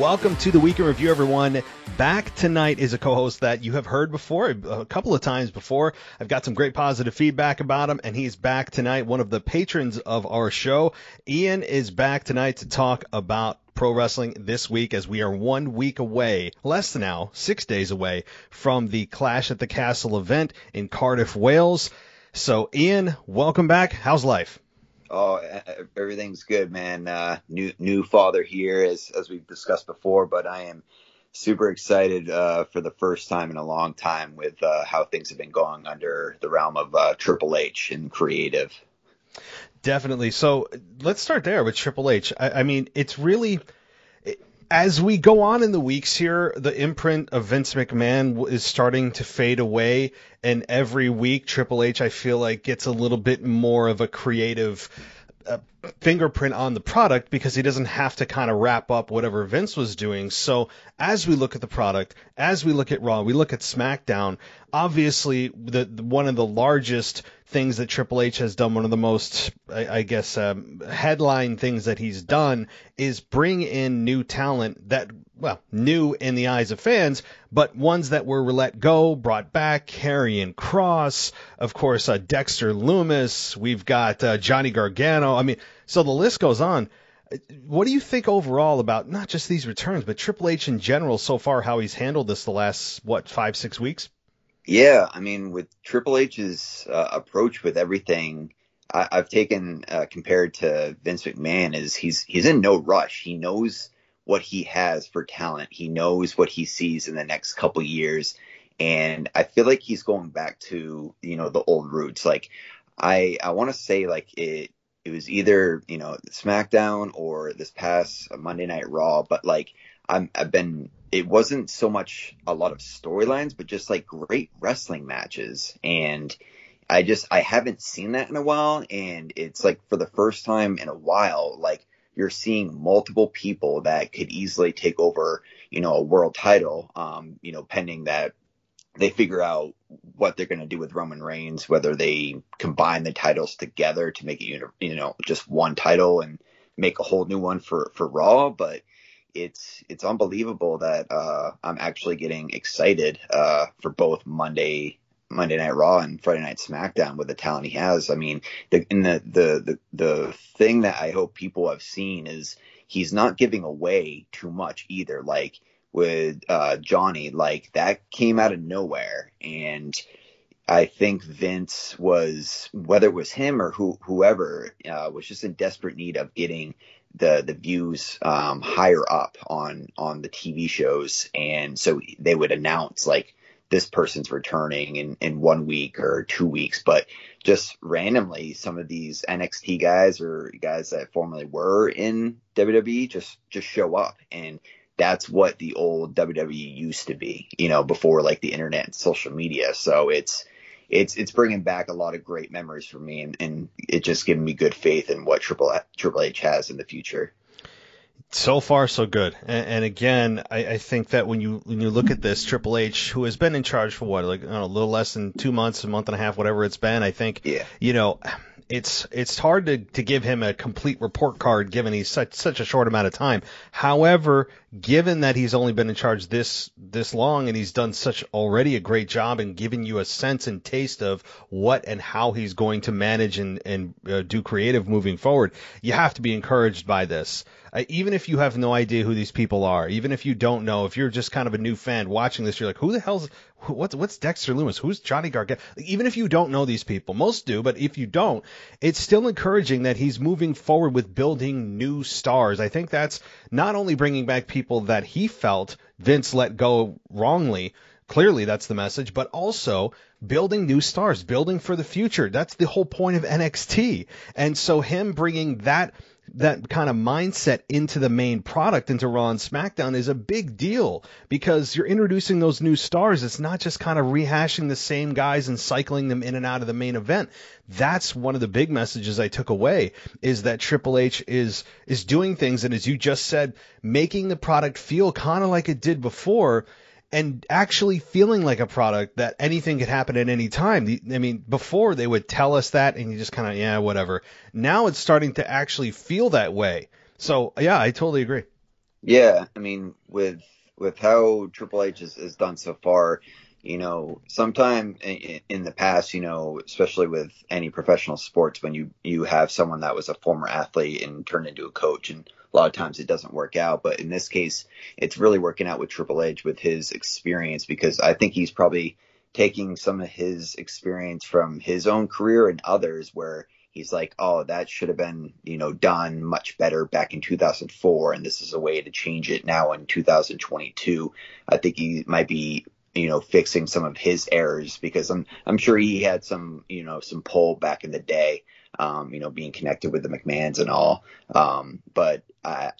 Welcome to the Week in Review, everyone. Back tonight is a co-host that you have heard before, a couple of times before. I've got some great positive feedback about him, and he's back tonight. One of the patrons of our show, Ian, is back tonight to talk about pro wrestling this week as we are one week away, less than now, six days away from the Clash at the Castle event in Cardiff, Wales. So, Ian, welcome back. How's life? Oh, everything's good, man. Uh, new new father here, as as we've discussed before, but I am super excited uh, for the first time in a long time with uh, how things have been going under the realm of uh, Triple H and creative. Definitely. So let's start there with Triple H. I, I mean, it's really as we go on in the weeks here, the imprint of Vince McMahon is starting to fade away, and every week Triple H, I feel like, gets a little bit more of a creative uh, fingerprint on the product because he doesn't have to kind of wrap up whatever Vince was doing. So as we look at the product, as we look at Raw, we look at SmackDown. Obviously, the, the one of the largest things that Triple H has done, one of the most, I, I guess, um, headline things that he's done is bring in new talent that, well, new in the eyes of fans, but ones that were let go, brought back, Karrion Kross, of course, uh, Dexter Lumis, we've got uh, Johnny Gargano. I mean, so the list goes on. What do you think overall about not just these returns, but Triple H in general so far, how he's handled this the last, what, five, six weeks? Yeah, I mean, with Triple H's uh, approach with everything, I, I've taken uh, compared to Vince McMahon is he's he's in no rush. He knows what he has for talent. He knows what he sees in the next couple years, and I feel like he's going back to you know the old roots. Like I I want to say like it it was either you know SmackDown or this past Monday Night Raw, but like I'm I've been it wasn't so much a lot of storylines, but just like great wrestling matches. And I just, I haven't seen that in a while. And it's like for the first time in a while, like you're seeing multiple people that could easily take over, you know, a world title, um, you know, pending that they figure out what they're going to do with Roman Reigns, whether they combine the titles together to make it, you know, just one title and make a whole new one for, for Raw. But, it's it's unbelievable that uh, I'm actually getting excited uh, for both Monday Monday Night Raw and Friday Night SmackDown with the talent he has. I mean, the in the the the, the thing that I hope people have seen is he's not giving away too much either. Like with uh, Johnny, like that came out of nowhere and. I think Vince was, whether it was him or who, whoever, uh, was just in desperate need of getting the the views um, higher up on on the TV shows, and so they would announce like this person's returning in in one week or two weeks, but just randomly some of these NXT guys or guys that formerly were in WWE just just show up and that's what the old WWE used to be, you know, before like the internet and social media. So it's it's it's bringing back a lot of great memories for me, and, and it just giving me good faith in what Triple Triple H has in the future. So far, so good. And, and again, I, I, think that when you when you look at this, Triple H, who has been in charge for what, like know, a little less than two months, a month and a half, whatever it's been, I think, yeah. you know, it's it's hard to, to give him a complete report card given he's such such a short amount of time. However, given that he's only been in charge this this long and he's done such already a great job in giving you a sense and taste of what and how he's going to manage and and uh, do creative moving forward, you have to be encouraged by this. Uh, even if you have no idea who these people are, even if you don't know, if you're just kind of a new fan watching this, you're like, who the hell's what's what's Dexter Lumis? Who's Johnny Gargano? Even if you don't know these people, most do, but if you don't, it's still encouraging that he's moving forward with building new stars. I think that's not only bringing back people that he felt Vince let go wrongly. Clearly, that's the message, but also building new stars, building for the future. That's the whole point of NXT. And so, him bringing that that kind of mindset into the main product, into Raw and SmackDown, is a big deal because you're introducing those new stars. It's not just kind of rehashing the same guys and cycling them in and out of the main event. That's one of the big messages I took away is that Triple H is is doing things and as you just said, making the product feel kind of like it did before and actually feeling like a product that anything could happen at any time. I mean, before they would tell us that and you just kind of, yeah, whatever. Now it's starting to actually feel that way. So, yeah, I totally agree. Yeah, I mean, with with how Triple H has done so far, you know, sometime in, in the past, you know, especially with any professional sports, when you you have someone that was a former athlete and turned into a coach and a lot of times it doesn't work out. But in this case, it's really working out with Triple H with his experience because I think he's probably taking some of his experience from his own career and others where he's like, oh, that should have been, you know, done much better back in 2004. And this is a way to change it now in 2022. I think he might be you know, fixing some of his errors because I'm I'm sure he had some you know some pull back in the day, um, you know, being connected with the McMahons and all. Um, but uh,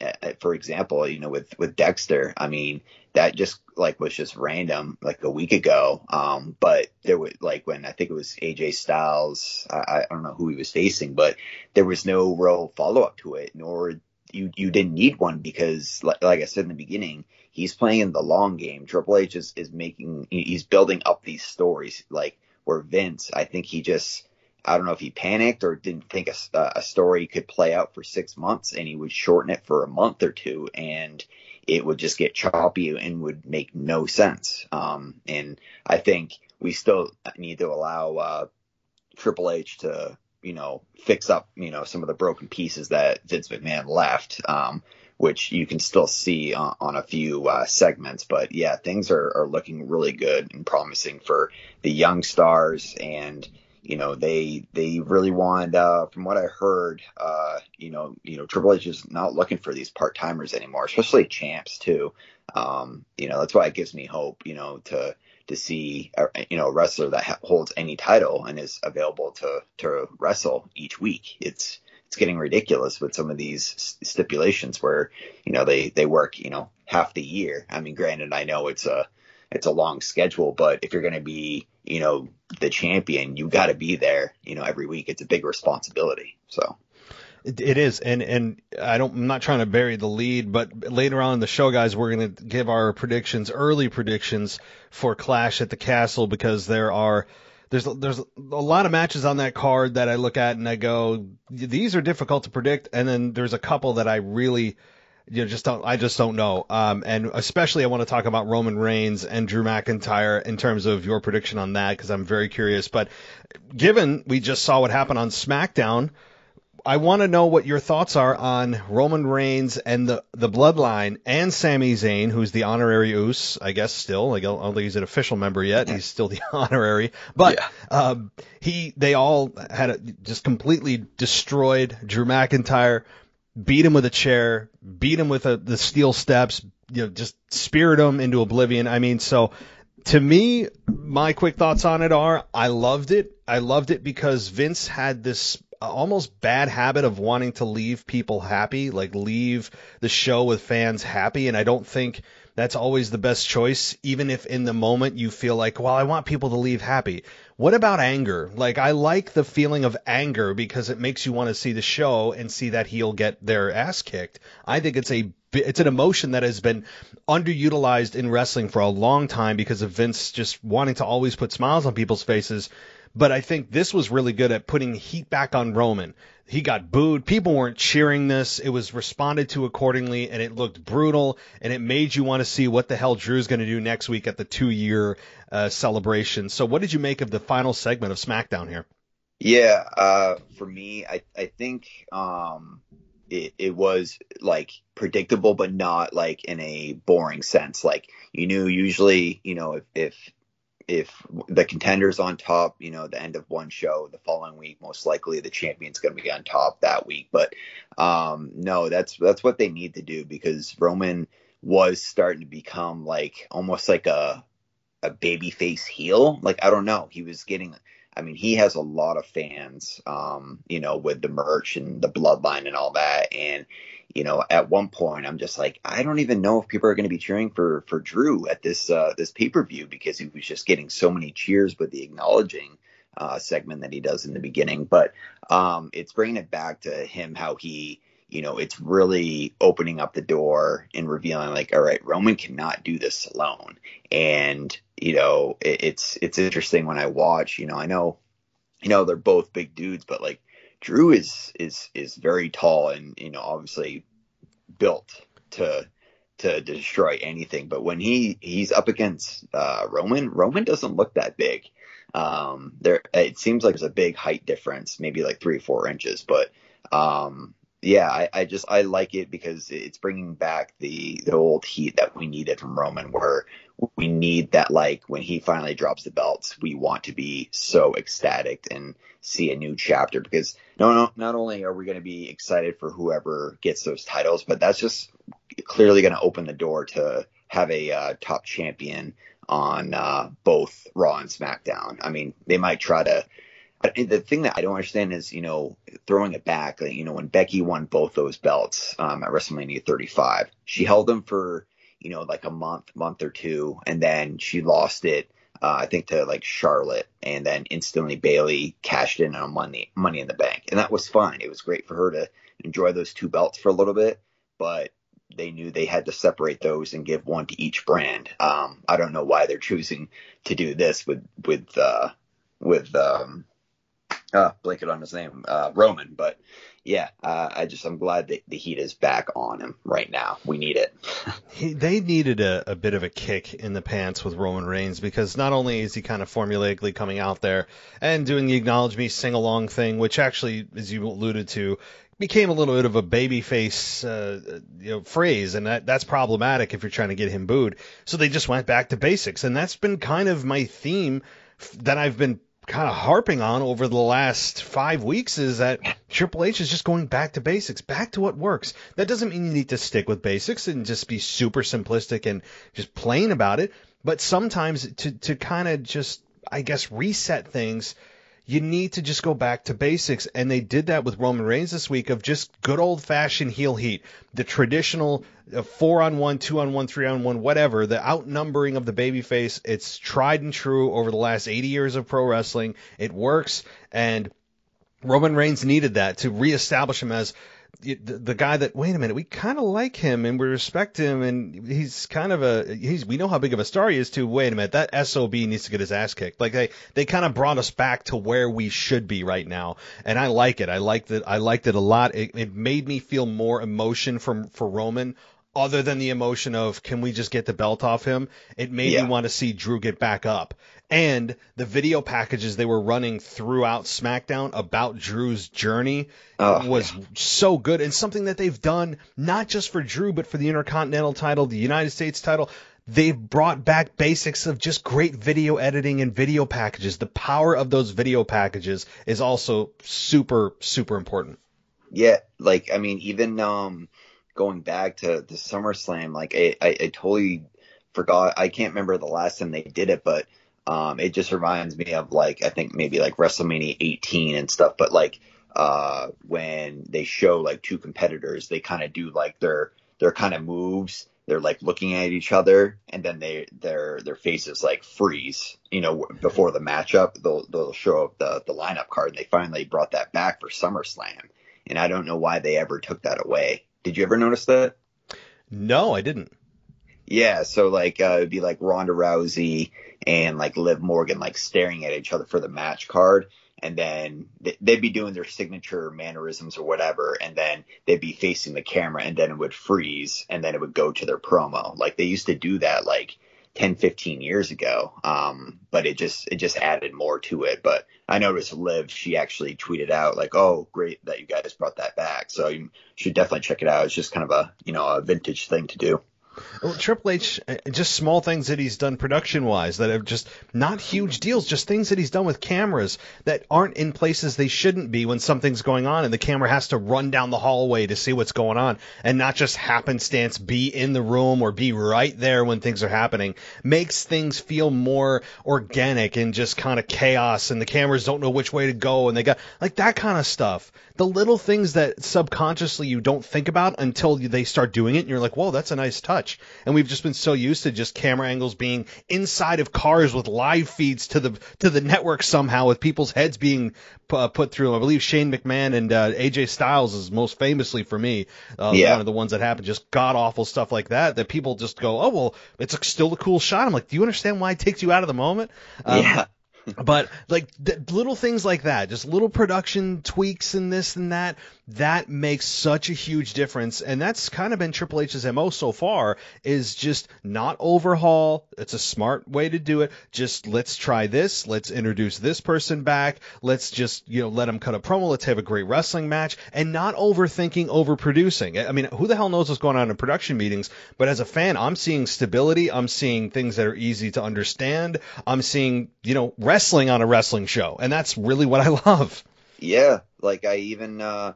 for example, you know, with with Dexter, I mean, that just like was just random like a week ago. Um, but there was like when I think it was AJ Styles, I, I don't know who he was facing, but there was no real follow up to it, nor you you didn't need one because like, like I said in the beginning, he's playing in the long game. Triple H is, is making he's building up these stories like where Vince, I think he just I don't know if he panicked or didn't think a, a story could play out for six months and he would shorten it for a month or two and it would just get choppy and would make no sense. Um, and I think we still need to allow uh, Triple H to you know, fix up, you know, some of the broken pieces that Vince McMahon left, um, which you can still see on, on a few uh, segments. But yeah, things are, are looking really good and promising for the young stars. And, you know, they, they really want, uh, from what I heard, uh, you know, you know, Triple H is not looking for these part timers anymore, especially champs too. Um, you know, that's why it gives me hope, you know, to, to see uh, you know a wrestler that holds any title and is available to to wrestle each week. It's it's getting ridiculous with some of these stipulations where you know they they work you know half the year. I mean, granted, I know it's a it's a long schedule, but if you're going to be you know the champion, you got to be there you know every week. It's a big responsibility. So. It is, and and I don't. I'm not trying to bury the lead, but later on in the show, guys, we're going to give our predictions, early predictions for Clash at the Castle, because there are there's there's a lot of matches on that card that I look at and I go, these are difficult to predict, and then there's a couple that I really you know, just don't I just don't know. Um, and especially I want to talk about Roman Reigns and Drew McIntyre in terms of your prediction on that because I'm very curious. But given we just saw what happened on SmackDown I want to know what your thoughts are on Roman Reigns and the, the bloodline and Sami Zayn, who's the honorary Uce, I guess still. Like, I don't think he's an official member yet. He's still the honorary. But yeah. um, he, they all had a, just completely destroyed Drew McIntyre, beat him with a chair, beat him with a, the steel steps, you know, just spirit him into oblivion. I mean, so to me, my quick thoughts on it are I loved it. I loved it because Vince had this almost bad habit of wanting to leave people happy, like leave the show with fans happy. And I don't think that's always the best choice, even if in the moment you feel like, well, I want people to leave happy. What about anger? Like, I like the feeling of anger because it makes you want to see the show and see that heel get their ass kicked. I think it's a it's an emotion that has been underutilized in wrestling for a long time because of Vince just wanting to always put smiles on people's faces but I think this was really good at putting heat back on Roman. He got booed. People weren't cheering this. It was responded to accordingly, and it looked brutal, and it made you want to see what the hell Drew's going to do next week at the two year uh, celebration. So, what did you make of the final segment of SmackDown here? Yeah, uh, for me, I, I think um, it, it was like predictable, but not like in a boring sense. Like you knew usually, you know, if, if if the contender's on top, you know, the end of one show, the following week, most likely the champion's going to be on top that week. But um, no, that's that's what they need to do because Roman was starting to become like almost like a a baby face heel. Like I don't know, he was getting I mean, he has a lot of fans, um, you know, with the merch and the bloodline and all that. And, you know, at one point, I'm just like, I don't even know if people are going to be cheering for for Drew at this uh, this pay per view because he was just getting so many cheers with the acknowledging uh, segment that he does in the beginning. But um, it's bringing it back to him how he, you know, it's really opening up the door and revealing like, all right, Roman cannot do this alone. And you know, it, it's it's interesting when I watch. You know, I know, you know, they're both big dudes, but like Drew is is is very tall and you know obviously built to to destroy anything. But when he he's up against uh, Roman, Roman doesn't look that big. Um, there it seems like there's a big height difference, maybe like three or four inches. But um, yeah, I, I just I like it because it's bringing back the the old heat that we needed from Roman, where we need that like when he finally drops the belts, we want to be so ecstatic and see a new chapter because no, no, not only are we going to be excited for whoever gets those titles, but that's just clearly going to open the door to have a uh, top champion on uh, both Raw and SmackDown. I mean, they might try to. The thing that I don't understand is, you know, throwing it back. You know, when Becky won both those belts um, at WrestleMania 35, she held them for you know, like a month, month or two, and then she lost it. Uh, I think to like Charlotte, and then instantly Bayley cashed in on money, money in the bank, and that was fine. It was great for her to enjoy those two belts for a little bit, but they knew they had to separate those and give one to each brand. Um, I don't know why they're choosing to do this with with uh, with um, uh, blanket on his name, uh, Roman, but yeah, uh, I just I'm glad that the heat is back on him right now. We need it. he, they needed a, a bit of a kick in the pants with Roman Reigns because not only is he kind of formulaically coming out there and doing the acknowledge me sing along thing, which actually, as you alluded to, became a little bit of a babyface uh, you know, phrase, and that that's problematic if you're trying to get him booed. So they just went back to basics, and that's been kind of my theme that I've been kind of harping on over the last five weeks is that Triple H is just going back to basics, back to what works. That doesn't mean you need to stick with basics and just be super simplistic and just plain about it. But sometimes to, to kind of just, I guess, reset things, you need to just go back to basics. And they did that with Roman Reigns this week of just good old fashioned heel heat, the traditional uh, four on one, two on one, three on one, whatever, the outnumbering of the babyface. It's tried and true over the last 80 years of pro wrestling. It works. And Roman Reigns needed that to reestablish him as the, the guy that wait a minute we kind of like him and we respect him and he's kind of a he's we know how big of a star he is too. Wait a minute that sob needs to get his ass kicked. Like they they kind of brought us back to where we should be right now. And i like it. I liked it i liked it a lot. It, it made me feel more emotion from for roman other than the emotion of can we just get the belt off him? It made yeah. me want to see drew get back up and the video packages they were running throughout SmackDown about Drew's journey oh, was yeah. so good and something that they've done not just for Drew but for the Intercontinental title, the United States title. They've brought back basics of just great video editing and video packages. The power of those video packages is also super super important. Yeah, like I mean even um going back to the SummerSlam, like I, I, I totally forgot. I can't remember the last time they did it, but um, it just reminds me of like I think maybe like WrestleMania 18 and stuff, but like uh, when they show like two competitors, they kind of do like their their kind of moves. They're like looking at each other, and then they their their faces like freeze. You know, before the matchup, they'll they'll show up the the lineup card. And they finally brought that back for SummerSlam, and I don't know why they ever took that away. Did you ever notice that? No, I didn't. Yeah, so like uh, it'd be like Ronda Rousey and like Liv Morgan like staring at each other for the match card, and then they'd be doing their signature mannerisms or whatever, and then they'd be facing the camera, and then it would freeze, and then it would go to their promo. Like they used to do that like 10, 15 years ago, um, but it just it just added more to it. But I noticed Liv, she actually tweeted out like, "Oh, great that you guys brought that back." So you should definitely check it out. It's just kind of a you know a vintage thing to do. Triple H, uh, just small things that he's done production wise that are just not huge deals, just things that he's done with cameras that aren't in places they shouldn't be when something's going on and the camera has to run down the hallway to see what's going on and not just happenstance be in the room or be right there when things are happening. Makes things feel more organic and just kind of chaos and the cameras don't know which way to go and they got like that kind of stuff. The little things that subconsciously you don't think about until they start doing it and you're like, whoa, that's a nice touch. And we've just been so used to just camera angles being inside of cars with live feeds to the to the network somehow with people's heads being uh, put through. I believe Shane McMahon and uh, AJ Styles is most famously for me uh, Yeah. one of the ones that happened. Just god awful stuff like that that people just go, oh well, it's a, still a cool shot. I'm like, do you understand why it takes you out of the moment? Um, yeah. But like th- little things like that, just little production tweaks and this and that, that makes such a huge difference. And that's kind of been Triple H's MO so far is just not overhaul. It's a smart way to do it. Just let's try this. Let's introduce this person back. Let's just, you know, let them cut a promo. Let's have a great wrestling match and not overthinking, overproducing. I mean, who the hell knows what's going on in production meetings? But as a fan, I'm seeing stability. I'm seeing things that are easy to understand. I'm seeing, you know, wrestling on a wrestling show. And that's really what I love. Yeah, like I even uh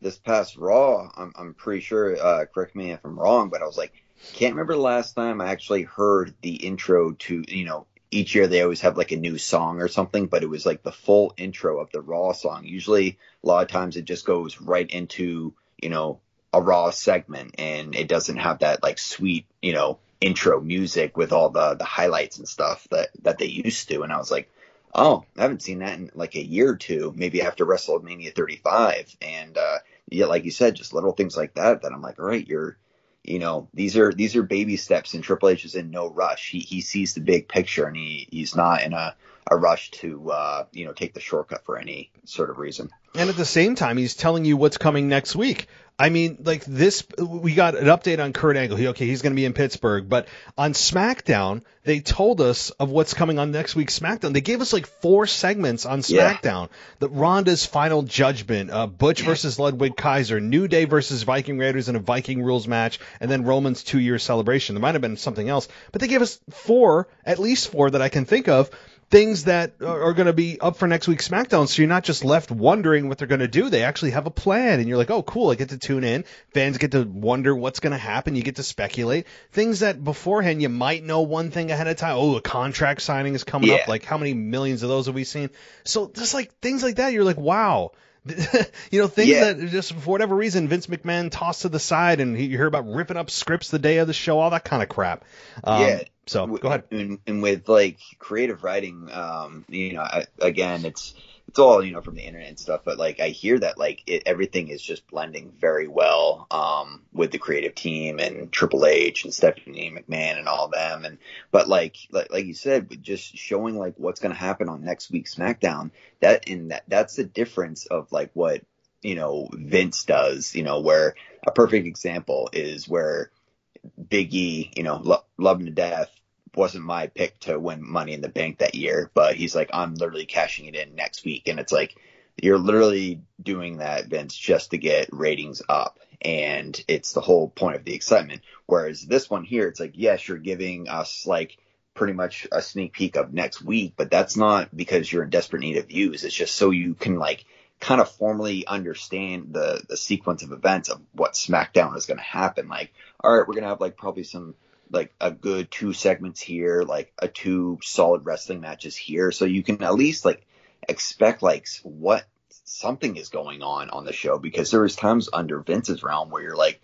this past Raw, I'm I'm pretty sure. Uh, correct me if I'm wrong, but I was like, can't remember the last time I actually heard the intro to you know. Each year they always have like a new song or something, but it was like the full intro of the Raw song. Usually, a lot of times it just goes right into you know a Raw segment, and it doesn't have that like sweet you know intro music with all the the highlights and stuff that that they used to. And I was like, oh, I haven't seen that in like a year or two, maybe after WrestleMania 35. And, uh, yeah, like you said, just little things like that, that I'm like, all right, you're, you know, these are, these are baby steps and Triple H is in no rush. He, he sees the big picture and he, he's not in a, a rush to, uh, you know, take the shortcut for any sort of reason. And at the same time, he's telling you what's coming next week. I mean, like this, we got an update on Kurt Angle. He, okay, he's going to be in Pittsburgh, but on SmackDown, they told us of what's coming on next week's SmackDown. They gave us like four segments on Yeah. SmackDown. The Ronda's final judgment, uh, Butch versus Ludwig Kaiser, New Day versus Viking Raiders in a Viking rules match, and then Roman's two year celebration. There might have been something else, but they gave us four, at least four that I can think of things that are going to be up for next week's SmackDown. So you're not just left wondering what they're going to do. They actually have a plan, and you're like, oh, cool. I get to tune in. Fans get to wonder what's going to happen. You get to speculate things that beforehand you might know one thing ahead of time. Oh, a contract signing is coming up. Like how many millions of those have we seen? So just like things like that, you're like, wow. you know, things Yeah. that just for whatever reason Vince McMahon tossed to the side, and you hear about ripping up scripts the day of the show, all that kind of crap. Um, Yeah. So go ahead. And, and with like creative writing, um, you know, I, again, it's it's all you know from the internet and stuff. But like I hear that like it, everything is just blending very well um, with the creative team and Triple H and Stephanie McMahon and all them. And but like like, like you said, with just showing like what's going to happen on next week's SmackDown. That and that that's the difference of like what you know Vince does. You know, where a perfect example is where Big E, you know, lo- love to death, wasn't my pick to win Money in the Bank that year, but he's like, I'm literally cashing it in next week, and it's like you're literally doing that, Vince, just to get ratings up, and it's the whole point of the excitement. Whereas this one here, it's like, yes, you're giving us like pretty much a sneak peek of next week, but that's not because you're in desperate need of views. It's just so you can like kind of formally understand the the sequence of events of what SmackDown is going to happen. Like, all right, we're going to have like probably some like a good two segments here, like a two solid wrestling matches here, so you can at least like expect like what something is going on on the show because there was times under Vince's realm where you're like.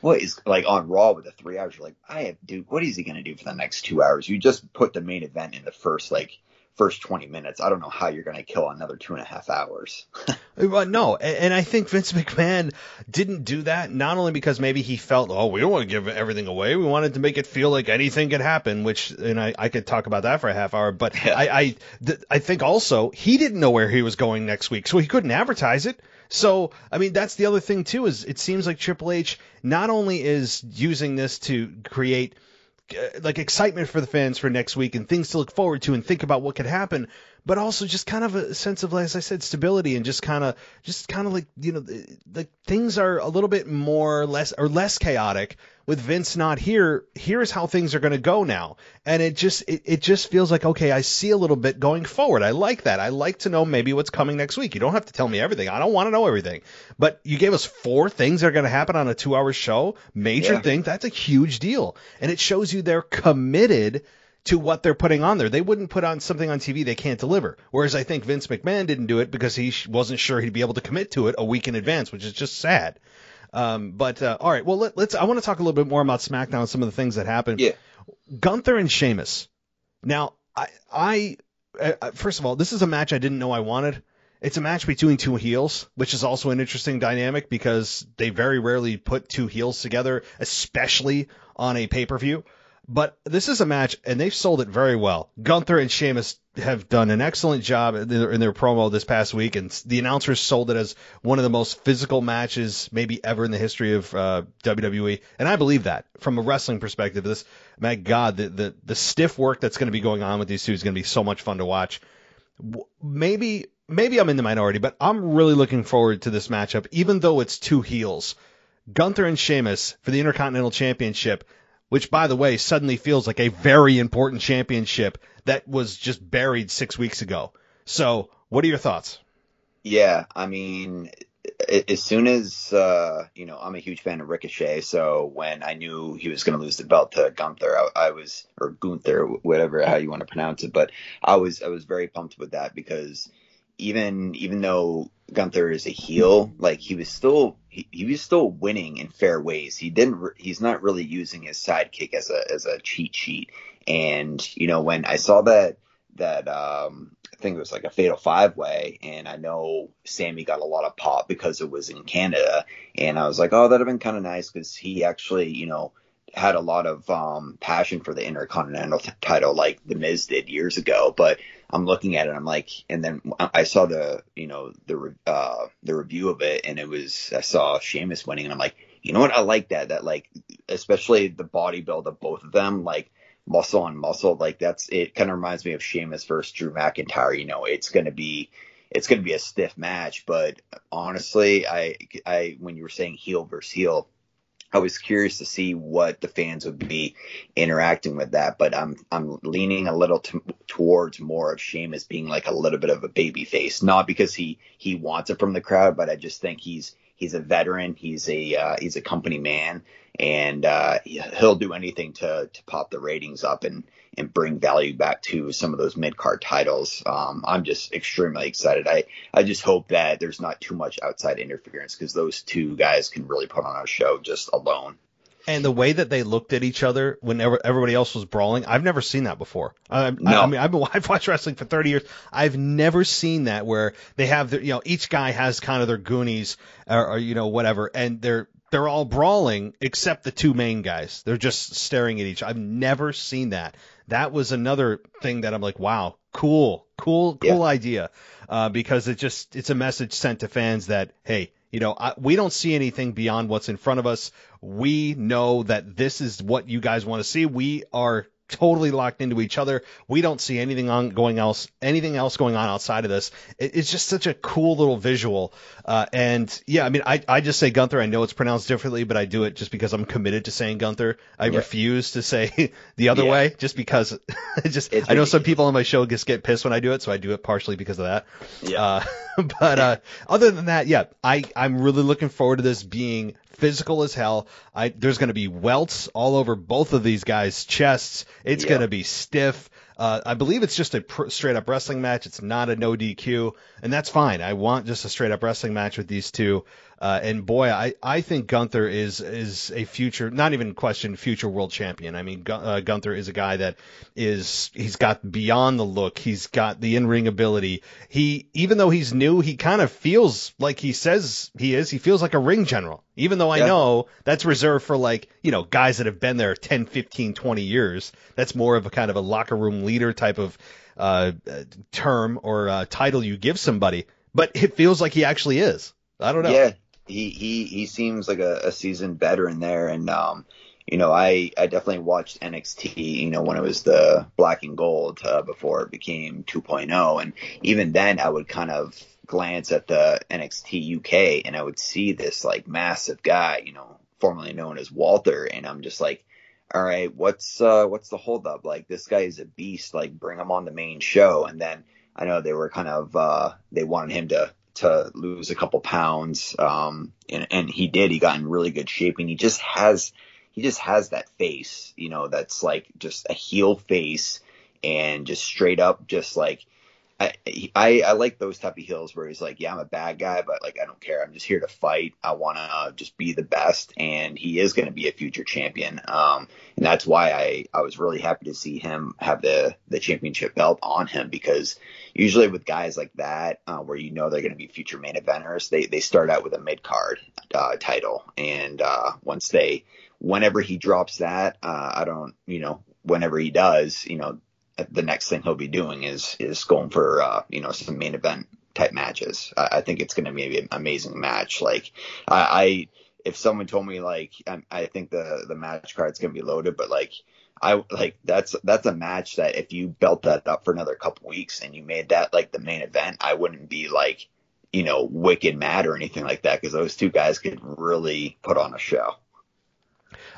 What is like on Raw with the three hours? You're like, I have, dude. What is he gonna do for the next two hours? You just put the main event in the first like first 20 minutes. I don't know how you're going to kill another two and a half hours. Uh, no, and I think Vince McMahon didn't do that not only because maybe he felt, oh, we don't want to give everything away. We wanted to make it feel like anything could happen, which, and I, I could talk about that for a half hour. But Yeah. I, I, th- I think also he didn't know where he was going next week, so he couldn't advertise it. So, I mean, that's the other thing too. Is it seems like Triple H not only is using this to create Uh, like excitement for the fans for next week and things to look forward to and think about what could happen. But also just kind of a sense of, as I said, stability and just kind of, just kind of like, you know, the, the things are a little bit more less or less chaotic with Vince not here. Here's how things are going to go now, and it just, it, it just feels like okay, I see a little bit going forward. I like that. I like to know maybe what's coming next week. You don't have to tell me everything. I don't want to know everything, but you gave us four things that are going to happen on a two-hour show. Major Yeah. thing. That's a huge deal, and it shows you they're committed to what they're putting on there. They wouldn't put on something on TV they can't deliver. Whereas I think Vince McMahon didn't do it because he wasn't sure he'd be able to commit to it a week in advance, which is just sad. Um, but uh, all right, well let, let's. I want to talk a little bit more about SmackDown and some of the things that happened. Yeah. Gunther and Sheamus. Now, I, I, uh, first of all, this is a match I didn't know I wanted. It's a match between two heels, which is also an interesting dynamic because they very rarely put two heels together, especially on a pay per view. But this is a match, and they've sold it very well. Gunther and Sheamus have done an excellent job in their, in their promo this past week, and the announcers sold it as one of the most physical matches maybe ever in the history of uh, WWE. And I believe that from a wrestling perspective. This, my God, the the, the stiff work that's going to be going on with these two is going to be so much fun to watch. Maybe maybe I'm in the minority, but I'm really looking forward to this matchup, even though it's two heels. Gunther and Sheamus for the Intercontinental Championship, which by the way suddenly feels like a very important championship that was just buried six weeks ago. So, what are your thoughts? Yeah, I mean, as soon as uh, you know, I'm a huge fan of Ricochet. So when I knew he was going to lose the belt to Gunther, I, I was or Gunther, whatever how you want to pronounce it, but I was I was very pumped with that because even even though Gunther is a heel, like he was still he, he was still winning in fair ways. He didn't re- he's not really using his sidekick as a as a cheat sheet. And you know when I saw that that um I think it was like a fatal five way and I know Sami got a lot of pop because it was in Canada and I was like, oh, that'd have been kind of nice because he actually, you know, had a lot of um, passion for the Intercontinental t- title like The Miz did years ago. But I'm looking at it, I'm like, and then I saw the, you know, the re- uh, the review of it, and it was I saw Sheamus winning, and I'm like, you know what, I like that. That like, especially the body build of both of them, like muscle on muscle, like that's it. Kind of reminds me of Sheamus versus Drew McIntyre. You know, it's gonna be. It's going to be a stiff match, but honestly, I, I, when you were saying heel versus heel, I was curious to see what the fans would be interacting with that, but I'm I'm leaning a little t- towards more of Sheamus being like a little bit of a baby face, not because he he wants it from the crowd, but I just think he's he's a veteran, he's a uh, he's a company man, and uh, he'll do anything to to pop the ratings up and and bring value back to some of those mid card titles. Um, I'm just extremely excited. I I just hope that there's not too much outside interference because those two guys can really put on a show just alone. And the way that they looked at each other whenever everybody else was brawling, I've never seen that before. I, No. I mean, I've, been, I've watched wrestling for 30 years. I've never seen that where they have their, you know, each guy has kind of their goonies or, or you know, whatever, and they're they're all brawling except the two main guys. They're just staring at each. I've never seen that. That was another thing that I'm like, wow, cool, cool, cool Yeah. idea, uh, because it just it's a message sent to fans that hey, you know, I, we don't see anything beyond what's in front of us. We know that this is what you guys want to see. We are totally locked into each other. We don't see anything on going else, anything else going on outside of this. It, it's just such a cool little visual. Uh, and yeah, I mean, I, I just say Gunther. I know it's pronounced differently, but I do it just because I'm committed to saying Gunther. I Yeah. refuse to say the other Yeah. way just because it just, It's I know some people on my show just get pissed when I do it. So I do it partially because of that. Yeah. Uh, but uh, other than that, yeah, I I'm really looking forward to this being physical as hell. I there's going to be welts all over both of these guys' chests. It's Yeah. going to be stiff. Uh, I believe it's just a pr- straight up wrestling match. It's not a no DQ, and that's fine. I want just a straight up wrestling match with these two. Uh, and boy, I, I think Gunther is is a future, not even question, future world champion. I mean, Gu- uh, Gunther is a guy that is he's got beyond the look. He's got the in ring ability. He even though he's new, he kind of feels like he says he is. He feels like a ring general. Even though I Yeah. know that's reserved for like, you know, guys that have been there 10, 15, 20 years. That's more of a kind of a locker room leader type of uh, uh, term or uh, title you give somebody. But it feels like he actually is. I don't know. Yeah, he he he seems like a, a seasoned veteran there, and um, you know, I, I definitely watched NXT, you know, when it was the black and gold uh, before it became 2.0. And even then I would kind of glance at the NXT UK and I would see this like massive guy, you know, formerly known as Walter. And I'm just like, all right, what's, uh, what's the holdup? Like this guy is a beast. Like bring him on the main show. And then I know they were kind of, uh, they wanted him to, to lose a couple pounds. Um, and, and he did, he got in really good shape and he just has, he just has that face, you know, that's like just a heel face and just straight up, just like I, I, I like those type of heels where he's like, yeah, I'm a bad guy, but like I don't care. I'm just here to fight. I want to just be the best, and he is going to be a future champion. Um, and that's why I I was really happy to see him have the the championship belt on him because usually with guys like that, uh, where you know they're going to be future main eventers, they they start out with a mid card uh, title, and uh, once they whenever he drops that, uh, I don't, you know, whenever he does, you know, the next thing he'll be doing is is going for uh, you know some main event type matches. I, I think it's going to be an amazing match. Like I, I if someone told me like I, I think the the match card's going to be loaded, but like I like that's that's a match that if you built that up for another couple weeks and you made that like the main event, I wouldn't be like you know wicked mad or anything like that because those two guys could really put on a show.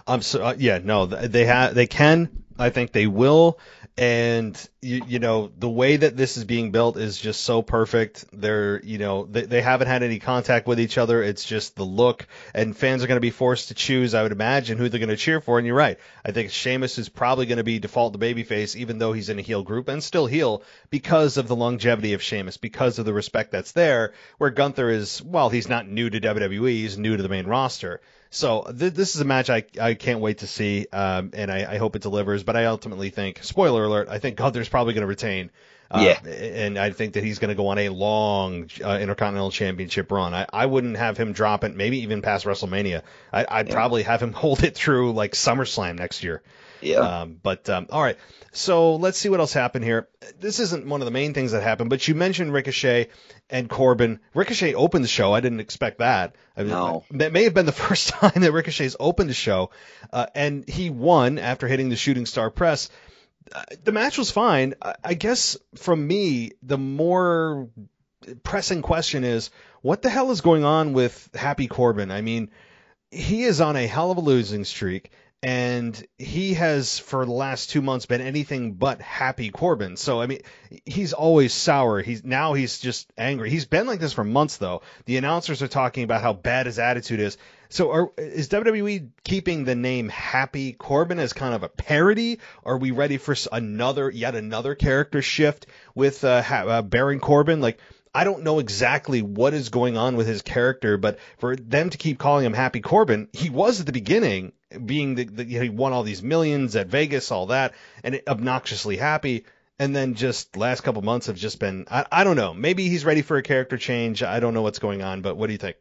I'm so uh, yeah no they have they can I think they will. And you, you know the way that this is being built is just so perfect. They're you know they, they haven't had any contact with each other. It's just the look. And fans are going to be forced to choose i would imagine who they're going to cheer for. And you're right. I think Sheamus is probably going to be default the babyface even though he's in a heel group and still heel because of the longevity of Sheamus because of the respect that's there where Gunther is well he's not new to WWE he's new to the main roster so th- this is a match I, I can't wait to see, um, and I, I, hope it delivers. But I ultimately think, spoiler alert, I think Gunther's probably going to retain. Uh, yeah. And I think that he's going to go on a long uh, Intercontinental Championship run. I, I wouldn't have him drop it, maybe even past WrestleMania. I, would yeah. probably have him hold it through like SummerSlam next year. Yeah. Um, but um, all right. So let's see what else happened here. This isn't one of the main things that happened, but you mentioned Ricochet and Corbin. Ricochet opened the show. I didn't expect that. I mean, no. That may have been the first time that Ricochet's opened the show, uh, and he won after hitting the shooting star press. Uh, the match was fine. I, I guess from me, the more pressing question is, what the hell is going on with Happy Corbin? I mean, he is on a hell of a losing streak and he has for the last two months been anything but happy Corbin. So I mean, he's always sour. He's now he's just angry. He's been like this for months though. The announcers are talking about how bad his attitude is. So are, is WWE keeping the name Happy Corbin as kind of a parody? Are we ready for another yet another character shift with uh, uh, Baron Corbin? Like I don't know exactly what is going on with his character, but for them to keep calling him Happy Corbin, he was at the beginning, being the, the you know, he won all these millions at Vegas, all that, and obnoxiously happy. And then just last couple months have just been, I, I don't know, maybe he's ready for a character change. I don't know what's going on, but what do you think?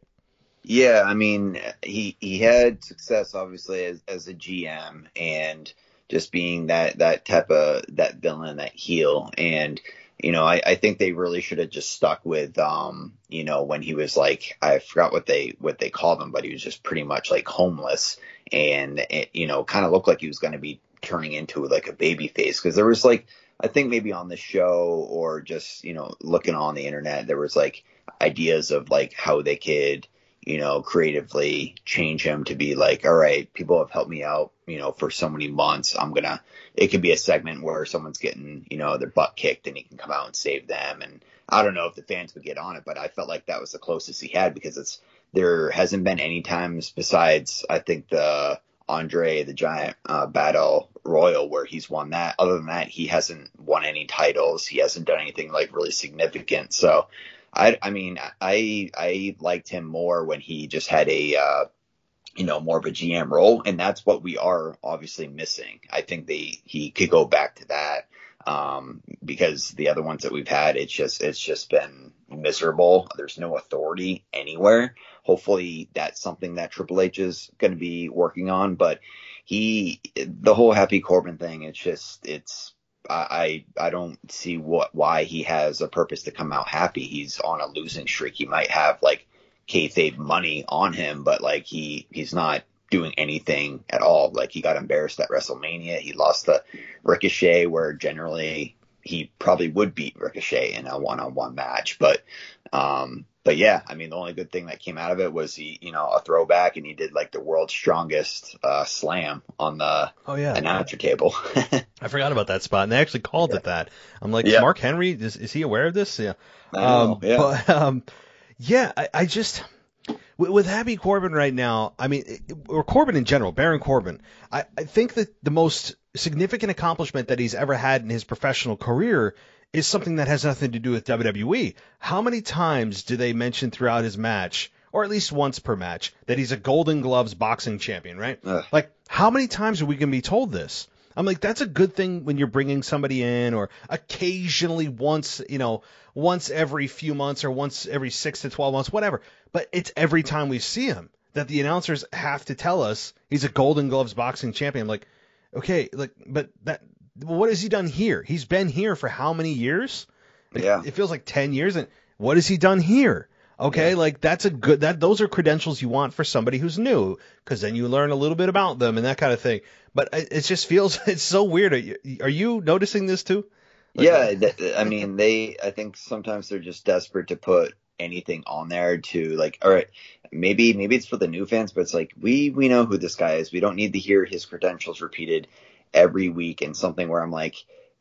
Yeah, I mean, he he had success obviously as as a GM and just being that that type of that villain, that heel, and you know, I, I think they really should have just stuck with, um, you know, when he was like, I forgot what they, what they called him, but he was just pretty much like homeless and, it, you know, kind of looked like he was going to be turning into like a baby face. Cause there was like, I think maybe on the show or just, you know, looking on the internet, there was like ideas of like how they could, you know, creatively change him to be like, all right, people have helped me out, you know, for so many months. I'm to, it could be a segment where someone's getting, you know, their butt kicked and he can come out and save them. And I don't know if the fans would get on it, but I felt like that was the closest he had because it's, there hasn't been any times besides, I think the Andre the Giant uh, Battle Royal where he's won that. Other than that, he hasn't won any titles. He hasn't done anything like really significant. So I, I mean, I, I liked him more when he just had a, uh, you know, more of a GM role, and that's what we are obviously missing. I think they he could go back to that um, because the other ones that we've had, it's just it's just been miserable. There's no authority anywhere. Hopefully, that's something that Triple H is going to be working on. But he, the whole Happy Corbin thing, it's just it's I I don't see what why he has a purpose to come out happy. He's on a losing streak. He might have like kayfabe money on him, but like he he's not doing anything at all. Like he got embarrassed at WrestleMania. He lost the Ricochet, where generally he probably would beat Ricochet in a one-on-one match. But, um, but yeah, I mean, the only good thing that came out of it was he, you know, a throwback, and he did like the world's strongest uh, slam on the Oh yeah. announcer table. I forgot about that spot, and they actually called it that. I'm like, Yeah. Mark Henry, is, is he aware of this? Yeah. I know, um, yeah. But um, yeah, I, I just with, with Happy Corbin right now. I mean, or Corbin in general, Baron Corbin. I, I think that the most significant accomplishment that he's ever had in his professional career is something that has nothing to do with WWE. How many times do they mention throughout his match? Or at least once per match, that he's a Golden Gloves boxing champion, right? Ugh. Like, how many times are we going to be told this? I'm like, that's a good thing when you're bringing somebody in, or occasionally once, you know, once every few months, or once every six to twelve months, whatever. But it's every time we see him that the announcers have to tell us he's a Golden Gloves boxing champion. I'm like, okay, like, but that, what has he done here? He's been here for how many years? Like, Yeah. it feels like ten years. And what has he done here? Okay, like that's a good that those are credentials you want for somebody who's new because then you learn a little bit about them and that kind of thing. But it, it just feels it's so weird. Are you, are you noticing this too? Like- yeah, th- I mean, they. I think sometimes they're just desperate to put anything on there to like. All right, maybe maybe it's for the new fans, but it's like we we know who this guy is. We don't need to hear his credentials repeated every week. And something where I'm like,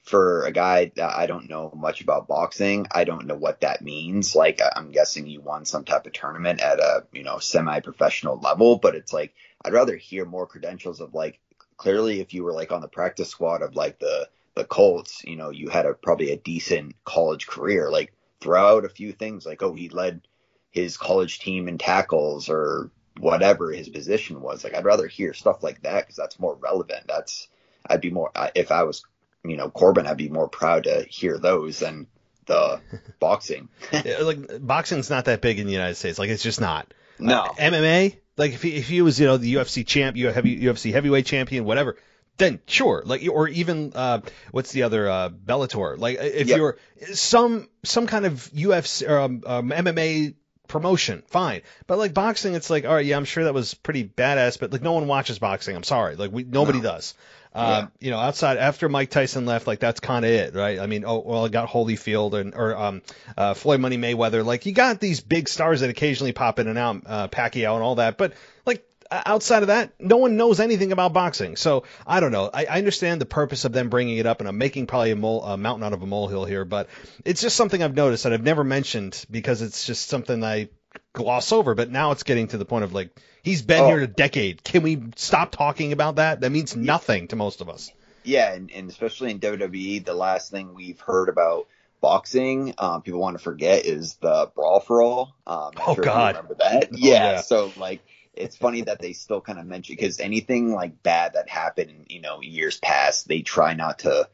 for a guy that I don't know much about boxing, I don't know what that means. Like, I'm guessing you won some type of tournament at a you know semi-professional level, but it's like I'd rather hear more credentials of like clearly if you were like on the practice squad of like the the Colts, you know, you had a probably a decent college career. Like throw out a few things like, oh, he led his college team in tackles or whatever his position was. Like I'd rather hear stuff like that because that's more relevant. That's I'd be more if I was you know Corbin, I'd be more proud to hear those than the boxing. Yeah, like boxing's not that big in the United States. Like it's just not. No. Uh, MMA, like if he, if he was you know the UFC champ, you heavy UFC heavyweight champion, whatever, then sure. Like or even uh, what's the other uh, Bellator? Like if Yep. you're some some kind of UFC or um, um, MMA promotion, fine. But like boxing, it's like all right, yeah, I'm sure that was pretty badass, but like no one watches boxing. I'm sorry, like we nobody does. Uh, You know, outside after Mike Tyson left, like that's kind of it, right? I mean, oh well, I got Holyfield and or um, uh, Floyd Money Mayweather. Like you got these big stars that occasionally pop in and out, uh, Pacquiao and all that. But like outside of that, no one knows anything about boxing. So I don't know. I, I understand the purpose of them bringing it up, and I'm making probably a, mole, a mountain out of a molehill here, but it's just something I've noticed that I've never mentioned because it's just something I gloss over. But now it's getting to the point of like he's been Oh. here a decade. Can we stop talking about that? That means nothing to most of us. Yeah, and, and especially in WWE, the last thing we've heard about boxing, um, people want to forget is the brawl for all. Um, Oh, sure God. remember that? Oh, yeah, yeah. So like, it's funny that they still kind of mention because anything like bad that happened, in, you know, years past, they try not to,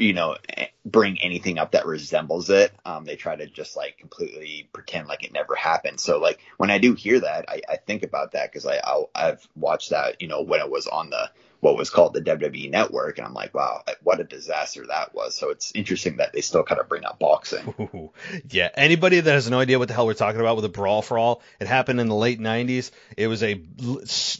you know, bring anything up that resembles it. Um, they try to just like completely pretend like it never happened. So like when I do hear that, I, I think about that because I I'll, I've watched that, you know, when it was on the what was called the WWE Network, and I'm like, wow, what a disaster that was. So it's interesting that they still kind of bring up boxing. Ooh. Yeah, anybody that has no idea what the hell we're talking about with a brawl for all, it happened in the late '90s. It was a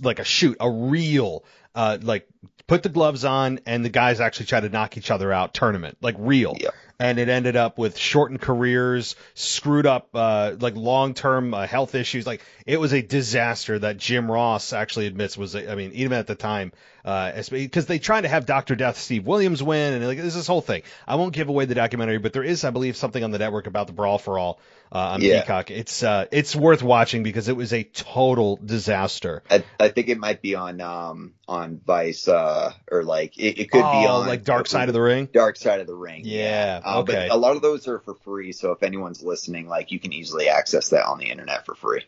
like a shoot, a real uh, like put the gloves on and the guys actually try to knock each other out tournament, like real. Yep. And it ended up with shortened careers, screwed up uh, like long term uh, health issues. Like it was a disaster that Jim Ross actually admits was. I mean, even at the time, because they tried to have Doctor Death Steve Williams win, and like there's this whole thing. I won't give away the documentary, but there is, I believe, something on the network about the brawl for all uh, on Yeah. Peacock. It's uh, it's worth watching because it was a total disaster. I, I think it might be on um on Vice uh or like it, it could be Oh, on like Dark Side of the Ring. Dark Side of the Ring. Yeah, Uh, okay. But a lot of those are for free, so if anyone's listening, like you can easily access that on the internet for free.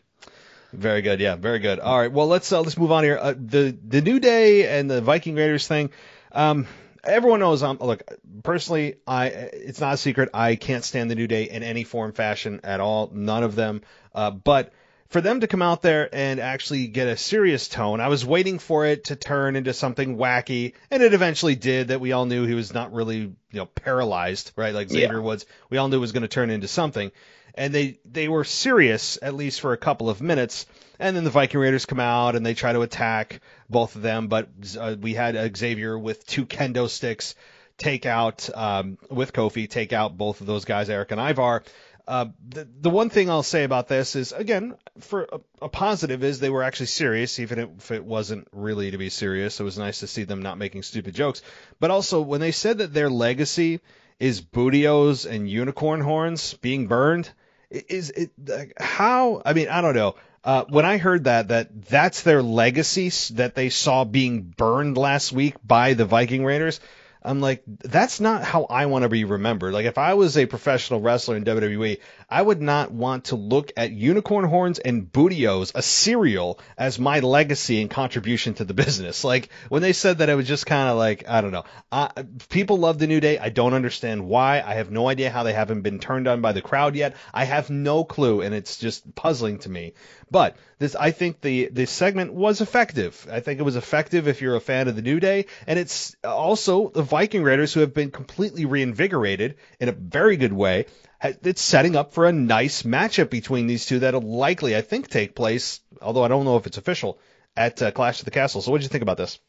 Very good. Yeah, very good. All right. Well, let's uh, let's move on here. Uh, the the New Day and the Viking Raiders thing. Um, everyone knows. I'm look, personally, I it's not a secret. I can't stand the New Day in any form, fashion at all. None of them. Uh, but for them to come out there and actually get a serious tone, I was waiting for it to turn into something wacky, and it eventually did. That we all knew he was not really, you know, paralyzed, right? Like Xavier Yeah. Woods. We all knew it was going to turn into something. And they they were serious at least for a couple of minutes. And then the Viking Raiders come out and they try to attack both of them, but uh, we had Xavier with two kendo sticks take out um, with Kofi, take out both of those guys, Erik and Ivar. Uh, the, the one thing I'll say about this is, again, for a, a, positive is they were actually serious, even if it wasn't really to be serious. It was nice to see them not making stupid jokes. But also, when they said that their legacy is Booty-O's and unicorn horns being burned, is it how? I mean, I don't know. Uh, when I heard that, that that's their legacy that they saw being burned last week by the Viking Raiders, I'm like, that's not how I want to be remembered. Like, if I was a professional wrestler in WWE, I would not want to look at unicorn horns and Booty-O's, a cereal, as my legacy and contribution to the business. Like, when they said that, it was just kind of like, I don't know. Uh, people love the New Day. I don't understand why. I have no idea how they haven't been turned on by the crowd yet. I have no clue, and it's just puzzling to me. But this, I think the the segment was effective. I think it was effective if you're a fan of the New Day, and it's also the Viking Raiders who have been completely reinvigorated in a very good way. It's setting up for a nice matchup between these two that'll likely, I think, take place. Although I don't know if it's official at uh, Clash of the Castle. So, what did you think about this?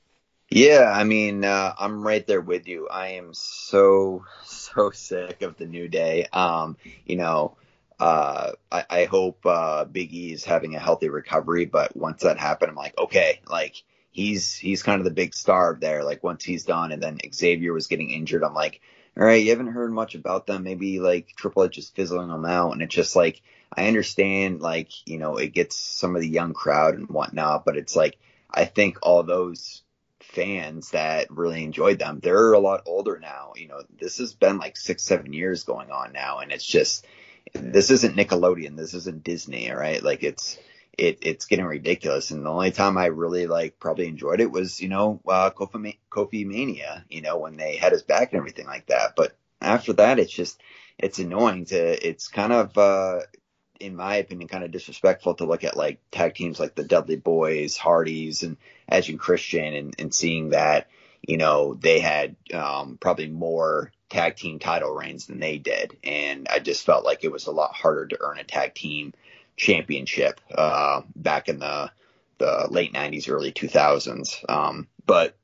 Yeah, I mean, uh, I'm right there with you. I am so so sick of the New Day. Um, you know, uh, I, I, hope uh, Big E is having a healthy recovery. But once that happened, I'm like, okay, like he's he's kind of the big star there. Like once he's done, and then Xavier was getting injured, I'm like, all right, you haven't heard much about them. Maybe like Triple H is fizzling them out, and it's just like I understand, like you know, it gets some of the young crowd and whatnot, but it's like I think all those fans that really enjoyed them, they're a lot older now. You know, this has been like six, seven years going on now, and it's just this isn't Nickelodeon. This isn't Disney. All right. Like it's, it, it's getting ridiculous. And the only time I really like probably enjoyed it was, you know, uh, Kofi, Kofi Mania, you know, when they had his back and everything like that. But after that, it's just, it's annoying to, it's kind of, uh, in my opinion, kind of disrespectful to look at like tag teams like the Dudley Boyz, Hardys, and Edge and Christian, and, and seeing that, you know, they had um, probably more tag team title reigns than they did. And I just felt like it was a lot harder to earn a tag team championship uh, back in the the late 90s, early 2000s. Um, but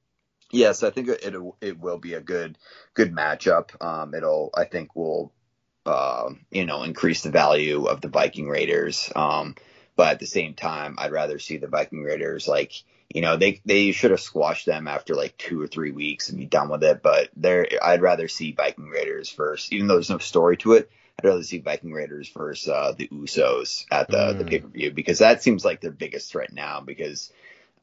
yes, I think it it will be a good good matchup. Um, it'll I think will uh, you know increase the value of the Viking Raiders. Um, but at the same time, I'd rather see the Viking Raiders like you know, they they should have squashed them after like two or three weeks and be done with it. But there, I'd rather see Viking Raiders first, even though there's no story to it. I'd rather see Viking Raiders versus uh, the Usos at the mm. the pay per view because that seems like their biggest threat now. Because,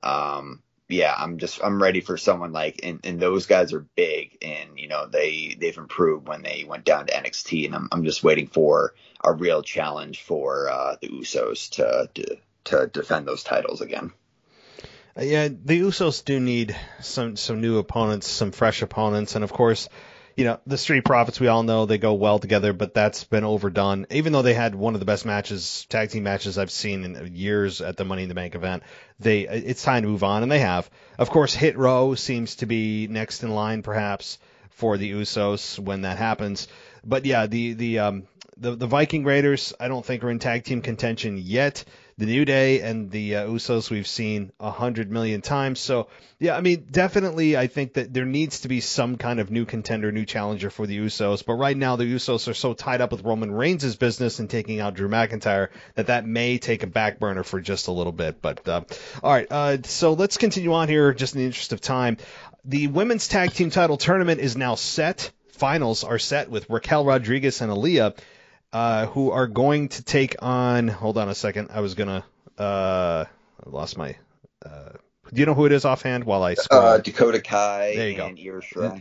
um, yeah, I'm just I'm ready for someone like and, and those guys are big and you know they they've improved when they went down to NXT and I'm I'm just waiting for a real challenge for uh, the Usos to to to defend those titles again. Uh, yeah, the Usos do need some some new opponents, some fresh opponents, and of course, you know the Street Profits. We all know they go well together, but that's been overdone. Even though they had one of the best matches, tag team matches I've seen in years at the Money in the Bank event, they it's time to move on, and they have. Of course, Hit Row seems to be next in line, perhaps for the Usos when that happens. But yeah, the the um the the Viking Raiders I don't think are in tag team contention yet the New Day and the uh, Usos we've seen a hundred million times. So yeah, I mean, definitely, I think that there needs to be some kind of new contender, new challenger for the Usos. But right now, the Usos are so tied up with Roman Reigns' business and taking out Drew McIntyre that that may take a back burner for just a little bit. But uh, all right, uh, so let's continue on here, just in the interest of time. The women's tag team title tournament is now set. Finals are set with Raquel Rodriguez and Aliyah uh, who are going to take on. Hold on a second. I was gonna. Uh, I lost my. Uh, do you know who it is offhand? While I scroll. Uh, Dakota Kai there you and go.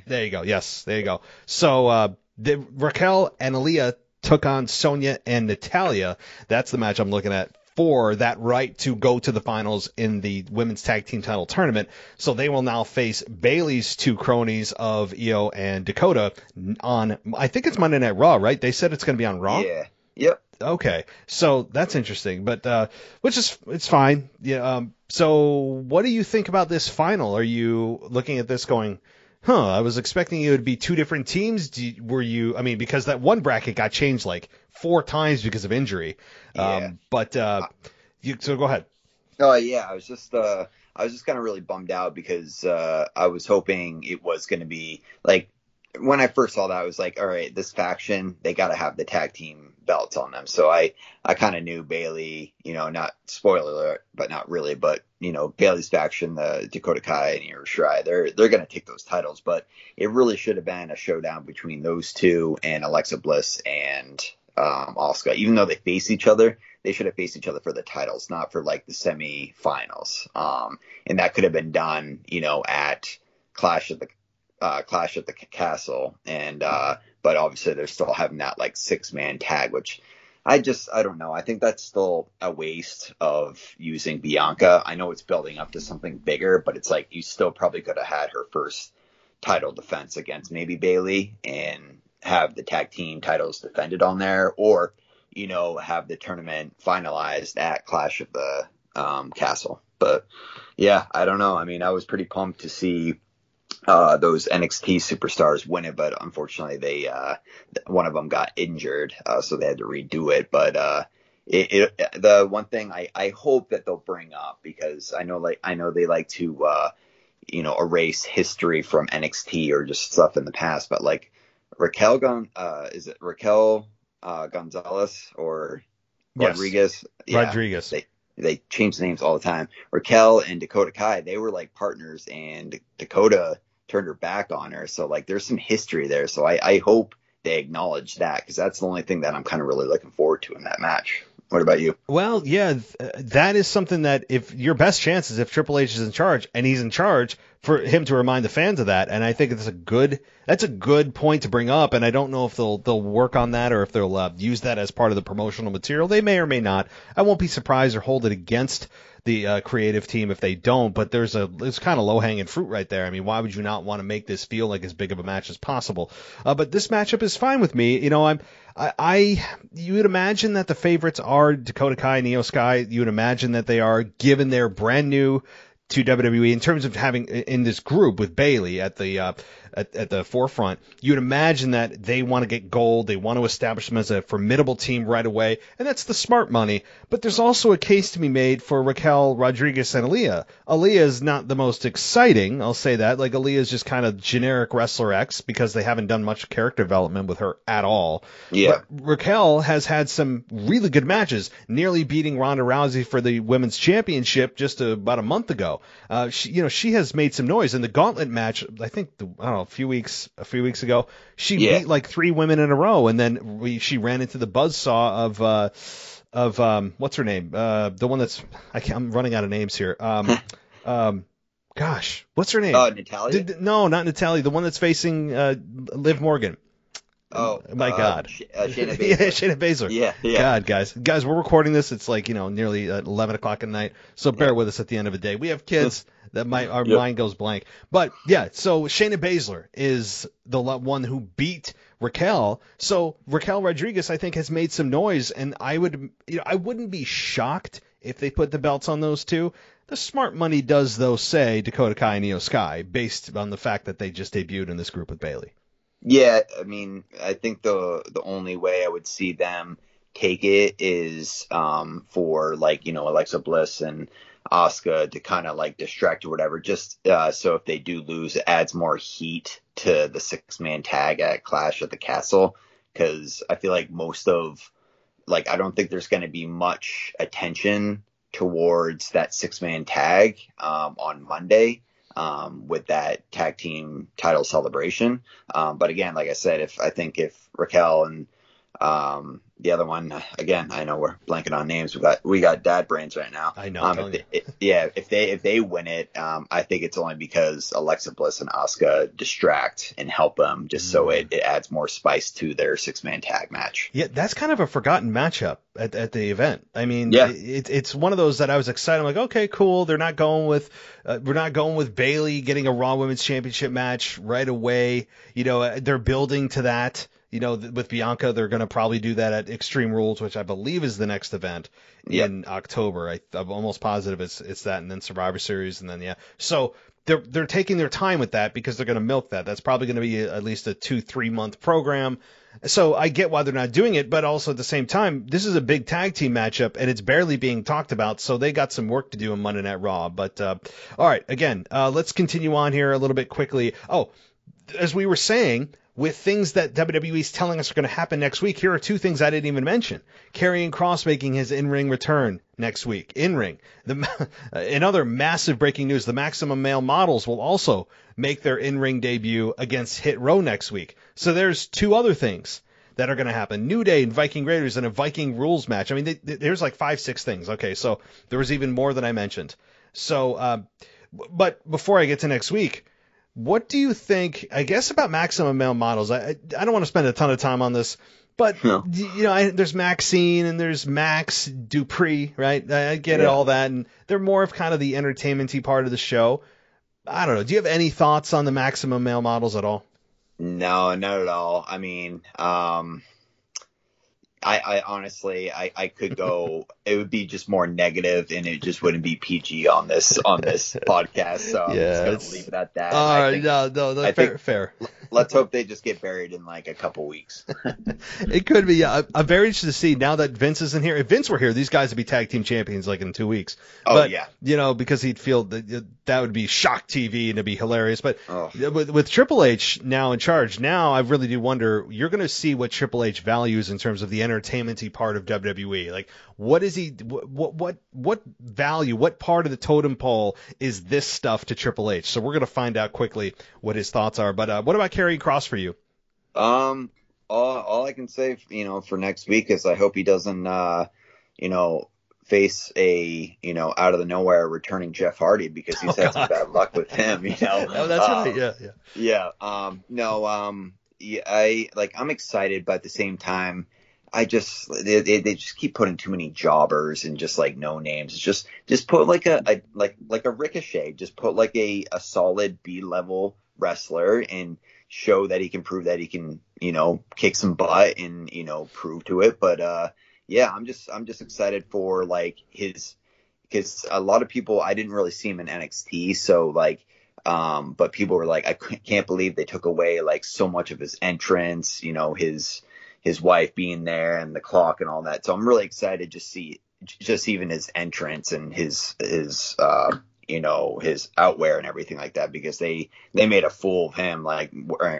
There you go. Yes, there you go. So uh, the, Raquel and Aliyah took on Sonya and Natalya. That's the match I'm looking at for that right to go to the finals in the women's tag team title tournament. So they will now face Bayley's two cronies of Io and Dakota on, I think it's Monday Night Raw, right? They said it's going to be on Raw. Yeah. Yep. Okay, so that's interesting, but uh, which is it's fine. Yeah. Um, so what do you think about this final? Are you looking at this going, huh, I was expecting it would be two different teams. You, were you, I mean, because that one bracket got changed like four times because of injury. Yeah. Um, but, uh, you, so go ahead. Oh yeah, I was just uh I was just kind of really bummed out because uh I was hoping it was going to be like when I first saw that I was like, all right, this faction they got to have the tag team belts on them. So I I kind of knew Bayley, you know, not spoiler alert, but not really, but you know Bayley's faction, the Dakota Kai and Io Shirai, they're they're going to take those titles, but it really should have been a showdown between those two and Alexa Bliss and um, Asuka. Even though they face each other, they should have faced each other for the titles, not for like the semi-finals. Um, and that could have been done, you know, at Clash of the uh, Clash at the Castle, and uh, but obviously they're still having that like six-man tag, which I just I don't know. I think that's still a waste of using Bianca. I know it's building up to something bigger, but it's like you still probably could have had her first title defense against maybe Bayley and have the tag team titles defended on there, or you know have the tournament finalized at Clash of the um, Castle. But yeah, I don't know. I mean, I was pretty pumped to see uh, those NXT superstars win it, but unfortunately, they uh, one of them got injured, uh, so they had to redo it. But uh, it, it, the one thing I, I hope that they'll bring up because I know like I know they like to uh, you know erase history from NXT or just stuff in the past, but like Raquel Gon uh, is it Raquel uh, Gonzalez or Yes. Rodriguez? Rodriguez. They, they change names all the time. Raquel and Dakota Kai, they were like partners, and Dakota turned her back on her. So like, there's some history there. So I, I hope they acknowledge that because that's the only thing that I'm kind of really looking forward to in that match. What about you? Well, yeah, th- that is something that if your best chance is if Triple H is in charge and he's in charge for him to remind the fans of that, and I think it's a good that's a good point to bring up, and I don't know if they'll they'll work on that or if they'll uh, use that as part of the promotional material. They may or may not. I won't be surprised or hold it against the uh, creative team if they don't, but there's a it's kind of low hanging fruit right there. I mean, why would you not want to make this feel like as big of a match as possible? Uh, but this matchup is fine with me. You know, I'm I, I you would imagine that the favorites are Dakota Kai Io Sky. You would imagine that they are given their brand new to WWE in terms of having in this group with Bayley at the uh, at, at the forefront. You'd imagine that they want to get gold. They want to establish them as a formidable team right away, and that's the smart money. But there's also a case to be made for Raquel Rodriguez and Aliyah. Aliyah is not the most exciting, I'll say that. Like Aliyah is just kind of generic wrestler X because they haven't done much character development with her at all. Yeah. But Raquel has had some really good matches, nearly beating Ronda Rousey for the women's championship just about a month ago. Uh, she, you know, she has made some noise in the gauntlet match. I think the, I don't know a few weeks a few weeks ago, she Yeah. beat like three women in a row, and then we, she ran into the buzzsaw of. Uh, of um, what's her name? Uh, the one that's I can't, I'm running out of names here. Um, um, gosh, what's her name? Uh, Natalya. Did- no, not Natalya. The one that's facing uh, Liv Morgan. oh my uh, God. Sh- uh, Shayna yeah, Shayna Baszler. Yeah, yeah. God, guys, guys, we're recording this. It's like you know nearly uh, 11 o'clock at night. So bear with us at the end of the day. We have kids that my our Yep. mind goes blank. But yeah, so Shayna Baszler is the one who beat Raquel. So Raquel Rodriguez, I think, has made some noise, and I would, you know, I wouldn't be shocked if they put the belts on those two. The smart money does, though, say Dakota Kai and Io Sky, based on the fact that they just debuted in this group with Bayley. Yeah, I mean, I think the the only way I would see them take it is um, for like you know Alexa Bliss and Asuka to kind of like distract or whatever. Just uh, so if they do lose, it adds more heat to the six man tag at Clash at the Castle. Because I feel like most of like I don't think there's going to be much attention towards that six man tag um, on Monday um, with that tag team title celebration. Um, but again, like I said, if I think if Raquel and um, the other one, again, I know we're blanking on names. We got we got dad brains right now. I know, Um, if they, it- yeah, if they if they win it, um, I think it's only because Alexa Bliss and Asuka distract and help them, just so Mm. it, it adds more spice to their six man tag match. Yeah, that's kind of a forgotten matchup at, at the event. I mean, Yeah. it, it's one of those that I was excited. I'm like, okay, cool. They're not going with, uh, we're not going with Bayley getting a Raw Women's Championship match right away. You know, uh, they're building to that. You know, th- with Bianca, they're going to probably do that at Extreme Rules, which I believe is the next event Yep. in October. I, I'm almost positive it's it's that, and then Survivor Series, and then yeah. So they're they're taking their time with that because they're going to milk that. That's probably going to be at least a two three month program. So I get why they're not doing it, but also at the same time, this is a big tag team matchup and it's barely being talked about. So they got some work to do in Monday Night Raw. But uh, all right, again, uh, let's continue on here a little bit quickly. Oh, as we were saying, with things that WWE is telling us are going to happen next week, here are two things I didn't even mention. Karrion Kross making his in-ring return next week. In-ring. In other massive breaking news, the Maximum Male Models will also make their in-ring debut against Hit Row next week. So there's two other things that are going to happen. New Day and Viking Raiders in a Viking rules match. I mean, they, they, there's like five, six things. Okay, so there was even more than I mentioned. So, uh, but before I get to next week, what do you think? I guess about maximum male models. I I don't want to spend a ton of time on this, but no. you know, I, there's Maxine and there's Max Dupree, right? I, get yeah. it, all that, and they're more of kind of the entertainmenty part of the show. I don't know. Do you have any thoughts on the maximum male models at all? No, not at all. I mean, um, I, I honestly, I, I could go. it would be just more negative, and it just wouldn't be PG on this on this podcast. So I'm just gonna leave it at that. All right, no, no, no, fair, think, fair. Let's hope they just get buried in like a couple weeks. it could be. Yeah, I'm very interested to see now that Vince isn't here. If Vince were here, these guys would be tag team champions like in two weeks. Oh but, yeah. You know, because he'd feel that that would be shock TV and it'd be hilarious. But oh. with, with Triple H now in charge, now I really do wonder. You're going to see what Triple H values in terms of the entertainmenty part of WWE. Like, what is he? What what what value? What part of the totem pole is this stuff to Triple H? So we're going to find out quickly what his thoughts are. But uh, what about Karrion Kross for you? Um, all all I can say, you know, for next week is I hope he doesn't, uh, you know, face a you know out of the nowhere returning Jeff Hardy because he's oh, had some bad luck with him. You know, oh, that's um, right. Yeah, yeah, yeah. Um, no, um, yeah, I like I'm excited, but at the same time, I just they, they just keep putting too many jobbers and just like no names. It's just just put like a, a like like a Ricochet. Just put like a a solid B level wrestler and show that he can prove that he can you know kick some butt and you know prove to it. But uh yeah, I'm just I'm just excited for like his because a lot of people I didn't really see him in NXT, so like um but people were like I can't believe they took away like so much of his entrance, you know, his his wife being there and the clock and all that. So I'm really excited to see just even his entrance and his his uh you know his outwear and everything like that because they they made a fool of him like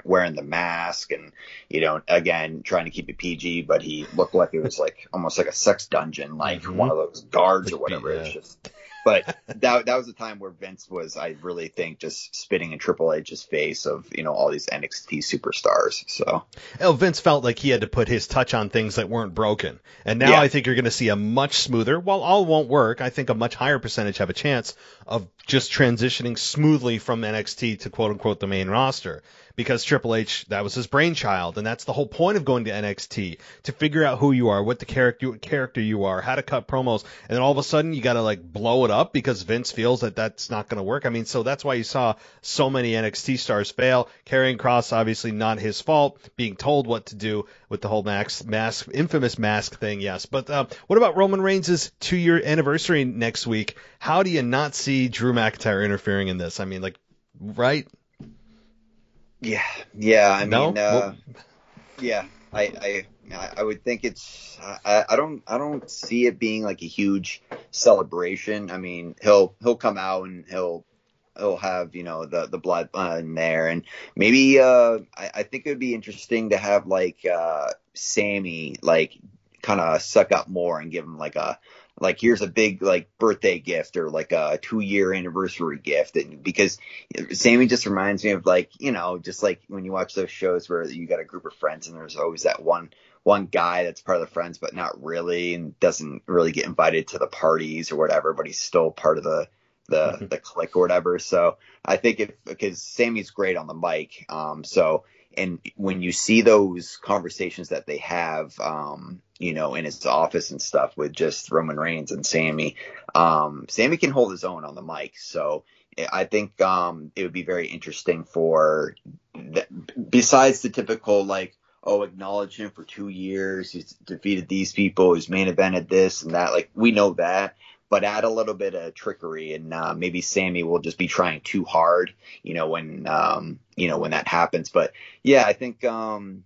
wearing the mask and you know again trying to keep it PG but he looked like it was like almost like a sex dungeon like mm-hmm. one of those guards or whatever yeah. it's just but that that was a time where Vince was, I really think, just spitting in Triple H's face of you know all these NXT superstars. So, well, Vince felt like he had to put his touch on things that weren't broken, and now yeah. I think you're going to see a much smoother. While all won't work, I think a much higher percentage have a chance of just transitioning smoothly from NXT to quote unquote the main roster because Triple H, that was his brainchild, and that's the whole point of going to NXT to figure out who you are, what the character character you are, how to cut promos, and then all of a sudden you got to like blow it up because Vince feels that that's not going to work. I mean, so that's why you saw so many NXT stars fail. Karrion Kross obviously not his fault, being told what to do with the whole mask, mask, infamous mask thing. Yes, but uh, what about Roman Reigns' two-year anniversary next week? How do you not see Drew McIntyre interfering in this? I mean, like, right? Yeah, yeah. I no? mean, uh, yeah. I, I I would think it's I, I don't I don't see it being like a huge celebration. I mean, he'll he'll come out and he'll he'll have you know the the blood in there and maybe uh I, I think it would be interesting to have like uh Sami like kind of suck up more and give him like a like here's a big like birthday gift or like a two year anniversary gift and because Sami just reminds me of like you know just like when you watch those shows where you got a group of friends and there's always that one one guy that's part of the friends but not really and doesn't really get invited to the parties or whatever but he's still part of the the mm-hmm. the clique or whatever so I think if because Sami's great on the mic um so and when you see those conversations that they have, um, you know, in his office and stuff with just Roman Reigns and Sami, um, Sami can hold his own on the mic. So I think, um, it would be very interesting for, besides the typical like, oh, acknowledge him for two years. He's defeated these people. He's main evented this and that. Like we know that, but add a little bit of trickery, and uh, maybe Sami will just be trying too hard, you know, when um, you know when that happens. But yeah, I think um,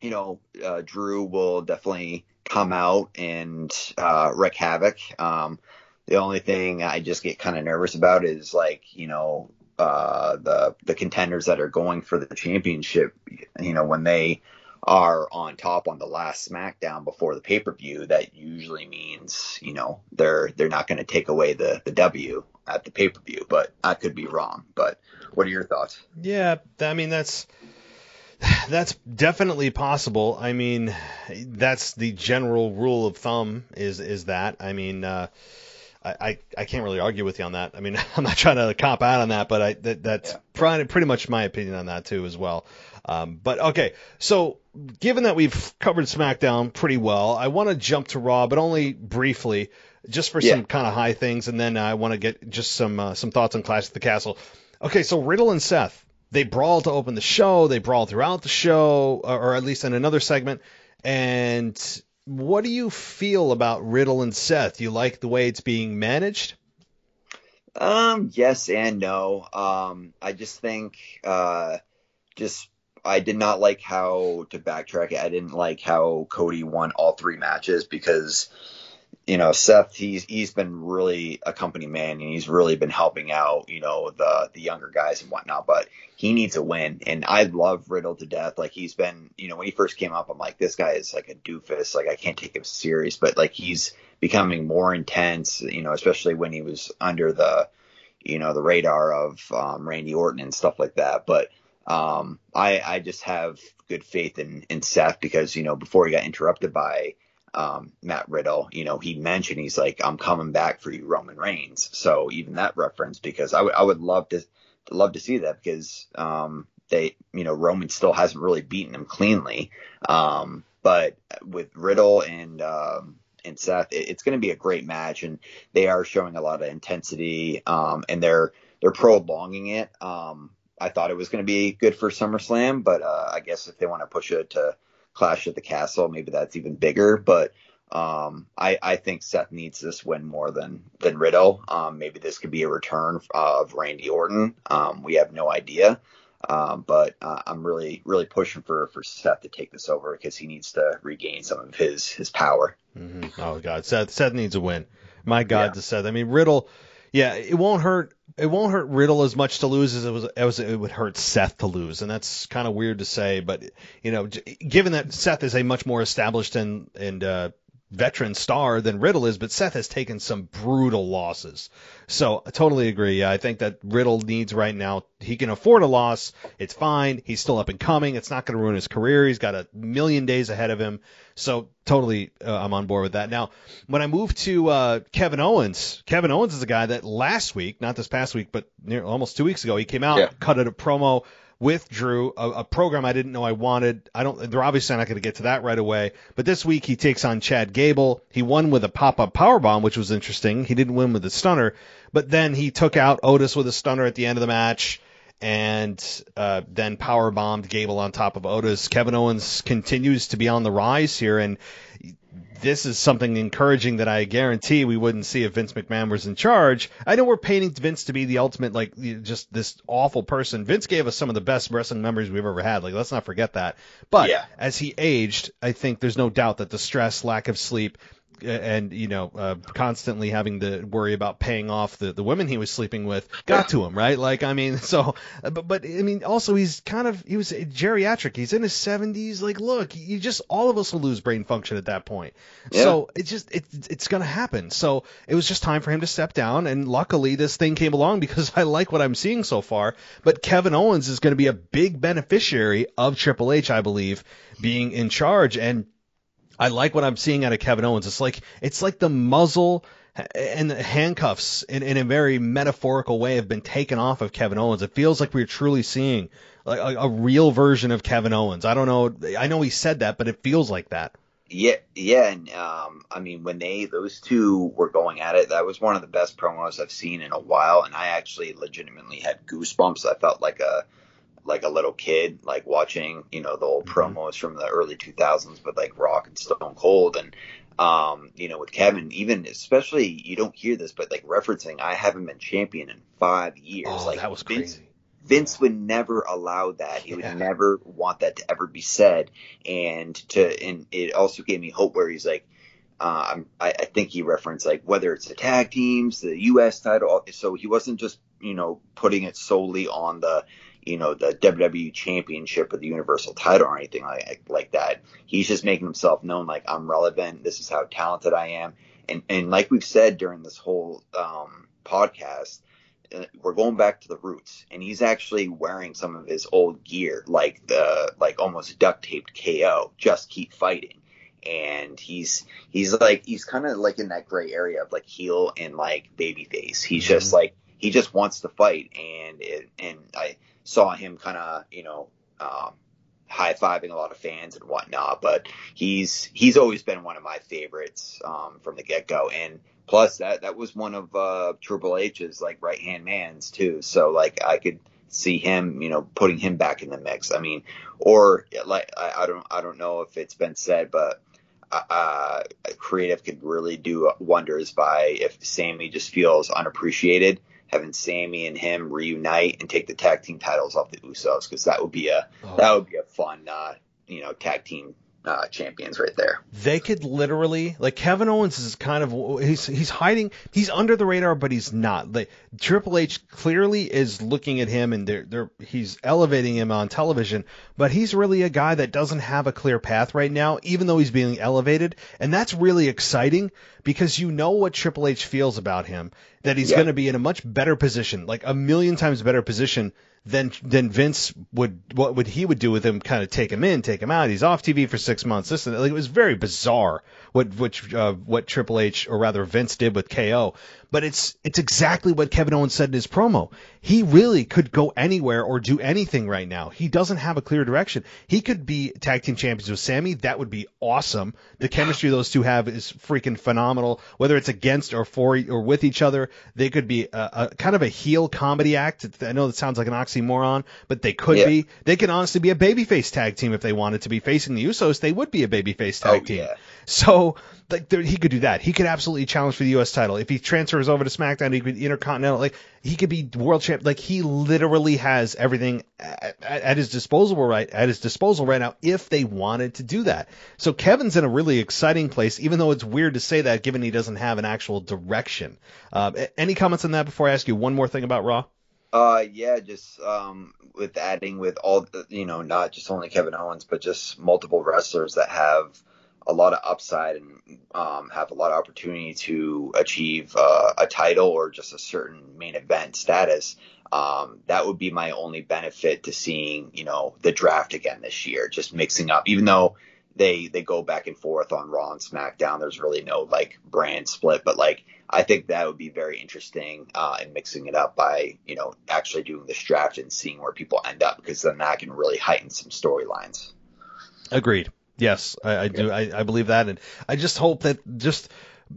you know uh, Drew will definitely come out and uh, wreak havoc. Um, the only thing I just get kind of nervous about is like you know uh, the the contenders that are going for the championship. You know when they are on top on the last SmackDown before the pay per view, that usually means you know they're they're not going to take away the the W at the pay per view. But I could be wrong. But what are your thoughts? Yeah, I mean that's that's definitely possible. I mean, that's the general rule of thumb is is that. I mean, uh, I, I can't really argue with you on that. I mean, I'm not trying to cop out on that, but I that, that's yeah. pretty much my opinion on that too as well. Um, but okay, so given that we've covered SmackDown pretty well, I want to jump to Raw, but only briefly, just for yeah. some kind of high things, and then I want to get just some uh, some thoughts on Clash of the Castle. Okay, so Riddle and Seth, they brawl to open the show, they brawl throughout the show, or, or at least in another segment, and what do you feel about Riddle and Seth? You like the way it's being managed? Um, yes and no. Um, I just think, uh, just I did not like how to backtrack. I didn't like how Cody won all three matches because you know, Seth, he's he's been really a company man and he's really been helping out, you know, the the younger guys and whatnot. But he needs a win, and I love Riddle to death. Like he's been, you know, when he first came up, I'm like, this guy is like a doofus. Like I can't take him serious, but like he's becoming more intense, you know, especially when he was under the, you know, the radar of um, Randy Orton and stuff like that. But um, I I just have good faith in in Seth because you know before he got interrupted by um, Matt Riddle, you know, he mentioned he's like, I'm coming back for you, Roman Reigns. So even that reference, because I would I would love to love to see that because um, they, you know, Roman still hasn't really beaten him cleanly. Um, but with Riddle and um, and Seth, it, it's going to be a great match, and they are showing a lot of intensity, um, and they're they're prolonging it. Um, I thought it was going to be good for SummerSlam, but uh, I guess if they want to push it to Clash at the Castle, maybe that's even bigger. But um, I, I think Seth needs this win more than than Riddle. Um, maybe this could be a return of Randy Orton. Um, we have no idea. Um, but uh, I'm really, really pushing for, for Seth to take this over because he needs to regain some of his his power. Mm-hmm. Oh God, Seth Seth needs a win. My God, yeah. to Seth. I mean, Riddle. Yeah, it won't hurt it won't hurt Riddle as much to lose as it was as it would hurt Seth to lose, and that's kind of weird to say, but you know, given that Seth is a much more established and and uh, veteran star than Riddle is, but Seth has taken some brutal losses. So I totally agree. Yeah, I think that Riddle needs right now. He can afford a loss. It's fine. He's still up and coming. It's not going to ruin his career. He's got a million days ahead of him. So totally, uh, I'm on board with that. Now, when I move to uh, Kevin Owens, Kevin Owens is a guy that last week, not this past week, but near, almost two weeks ago, he came out, yeah. cut a promo with Drew, a, a, program I didn't know I wanted. I don't. They're obviously not going to get to that right away. But this week he takes on Chad Gable. He won with a pop-up power bomb, which was interesting. He didn't win with a stunner, but then he took out Otis with a stunner at the end of the match and uh, then power bombed Gable on top of Otis. Kevin Owens continues to be on the rise here, and this is something encouraging that I guarantee we wouldn't see if Vince McMahon was in charge. I know we're painting Vince to be the ultimate, like, just this awful person. Vince gave us some of the best wrestling memories we've ever had. Like, let's not forget that. But yeah. as he aged, I think there's no doubt that the stress, lack of sleep, and you know uh, constantly having to worry about paying off the, the women he was sleeping with got to him right? Like i mean so but but i mean also he's kind of he was geriatric. He's in his 70s like look you just all of us will lose brain function at that point. Yeah. so it's just it, it's gonna happen. So it was just time for him to step down and luckily this thing came along because i like what i'm seeing so far. But kevin owens is going to be a big beneficiary of triple h i believe being in charge. And I like what I'm seeing out of Kevin Owens. It's like it's like the muzzle and the handcuffs in, in a very metaphorical way have been taken off of Kevin Owens. It feels like we're truly seeing like a, a real version of Kevin Owens. I don't know. I know he said that, but it feels like that. Yeah, yeah, and um, I mean when they those two were going at it, that was one of the best promos I've seen in a while, and I actually legitimately had goosebumps. I felt like a like a little kid, like watching, you know, the old mm-hmm. promos from the early 2000s with like Rock and Stone Cold. And um, you know, with Kevin, even especially you don't hear this, but like referencing, I haven't been champion in five years. Oh, like that was Vince, crazy. Vince would never allow that. He Yeah. would never want that to ever be said. And to and it also gave me hope where he's like, uh, I'm- I, I think he referenced like whether it's the tag teams, the U.S. title. So he wasn't just you know putting it solely on the you know the WWE Championship or the Universal title or anything like like that. He's just making himself known like I'm relevant. This is how talented I am. And and like we've said during this whole um, podcast, uh, we're going back to the roots and he's actually wearing some of his old gear like the like almost duct taped KO just keep fighting and he's he's like he's kind of like in that gray area of like heel and like baby face he's just like he just wants to fight and it, and I saw him kind of you know um high fiving a lot of fans and whatnot but he's he's always been one of my favorites um from the get go and plus that that was one of uh Triple H's like right hand mans too. So like I could see him you know putting him back in the mix. I mean or like I, I don't I don't know if it's been said but uh, creative could really do wonders by if Sami just feels unappreciated, having Sami and him reunite and take the tag team titles off the Usos because that would be a Oh. that would be a fun uh, you know tag team uh, champions right there. They could literally like Kevin Owens is kind of he's he's hiding he's under the radar but he's not. Like Triple H clearly is looking at him and they're they're he's elevating him on television, but he's really a guy that doesn't have a clear path right now even though he's being elevated and that's really exciting because you know what Triple H feels about him that he's Yeah. going to be in a much better position, like a million times better position than then Vince would what would he would do with him kind of take him in take him out. He's off TV for six months. This and like it was very bizarre what which uh, what Triple H or rather Vince did with KO but it's it's exactly what Kevin Owens said in his promo. He really could go anywhere or do anything right now. He doesn't have a clear direction. He could be tag team champions with Sami. That would be awesome. The chemistry those two have is freaking phenomenal. Whether it's against or for or with each other they could be a, a kind of a heel comedy act. I know that sounds like an oxymoron but they could Yeah. be. They could honestly be a babyface tag team if they wanted to be. Facing the Usos they would be a babyface tag Oh, team. yeah. so like there, he could do that. He could absolutely challenge for the US title. If he transfers over to SmackDown he could be intercontinental like he could be world champ like he literally has everything at, at, at his disposal right at his disposal right now if they wanted to do that. So Kevin's in a really exciting place even though it's weird to say that given he doesn't have an actual direction. Uh, any comments on that before I ask you one more thing about Raw? Uh, yeah, just um, with adding with all the, you know, not just only Kevin Owens, but just multiple wrestlers that have a lot of upside and um, have a lot of opportunity to achieve uh, a title or just a certain main event status. Um, that would be my only benefit to seeing, you know, the draft again this year, just mixing up, even though they, they go back and forth on Raw and SmackDown. There's really no like brand split, but like, I think that would be very interesting, uh, in mixing it up by, you know, actually doing this draft and seeing where people end up because then that can really heighten some storylines. Agreed. Yes, I, I do. I, I believe that, and I just hope that just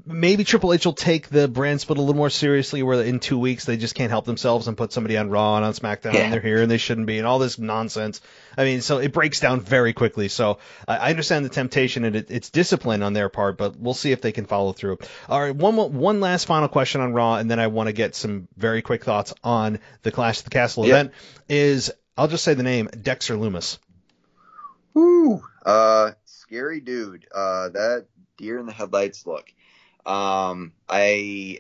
maybe Triple H will take the brand split a little more seriously. Where in two weeks they just can't help themselves and put somebody on Raw and on SmackDown Yeah. and they're here and they shouldn't be, and all this nonsense. I mean, so it breaks down very quickly. So I, I understand the temptation and it, it's discipline on their part, but we'll see if they can follow through. All right, one one last final question on Raw, and then I want to get some very quick thoughts on the Clash of the Castle event. Is I'll just say the name Dexter Lumis. Woo! Uh, scary dude. Uh, that deer in the headlights look. Um, I,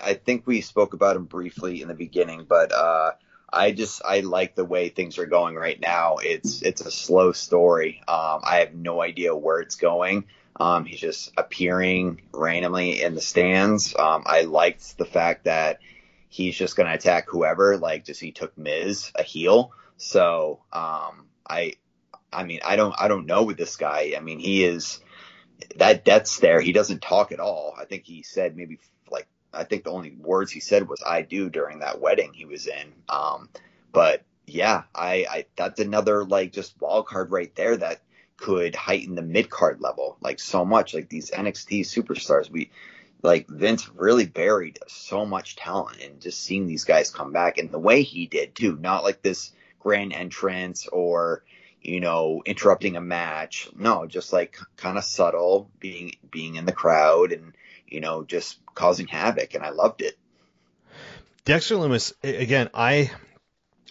I think we spoke about him briefly in the beginning, but, uh, I just, I like the way things are going right now. It's, it's a slow story. Um, I have no idea where it's going. Um, he's just appearing randomly in the stands. Um, I liked the fact that he's just going to attack whoever, like just he took Miz, a heel. So, um, I, I mean, I don't, I don't know with this guy. I mean, he is that that's there. He doesn't talk at all. I think he said maybe like, I think the only words he said was "I do" during that wedding he was in. Um, but yeah, I, I that's another like just wild card right there that could heighten the mid card level like so much. Like these NXT superstars, we like Vince really buried so much talent and just seeing these guys come back and the way he did too, not like this grand entrance or you know, interrupting a match. No, just like kind of subtle, being being in the crowd and you know just causing havoc, and I loved it. Dexter Lumis again. I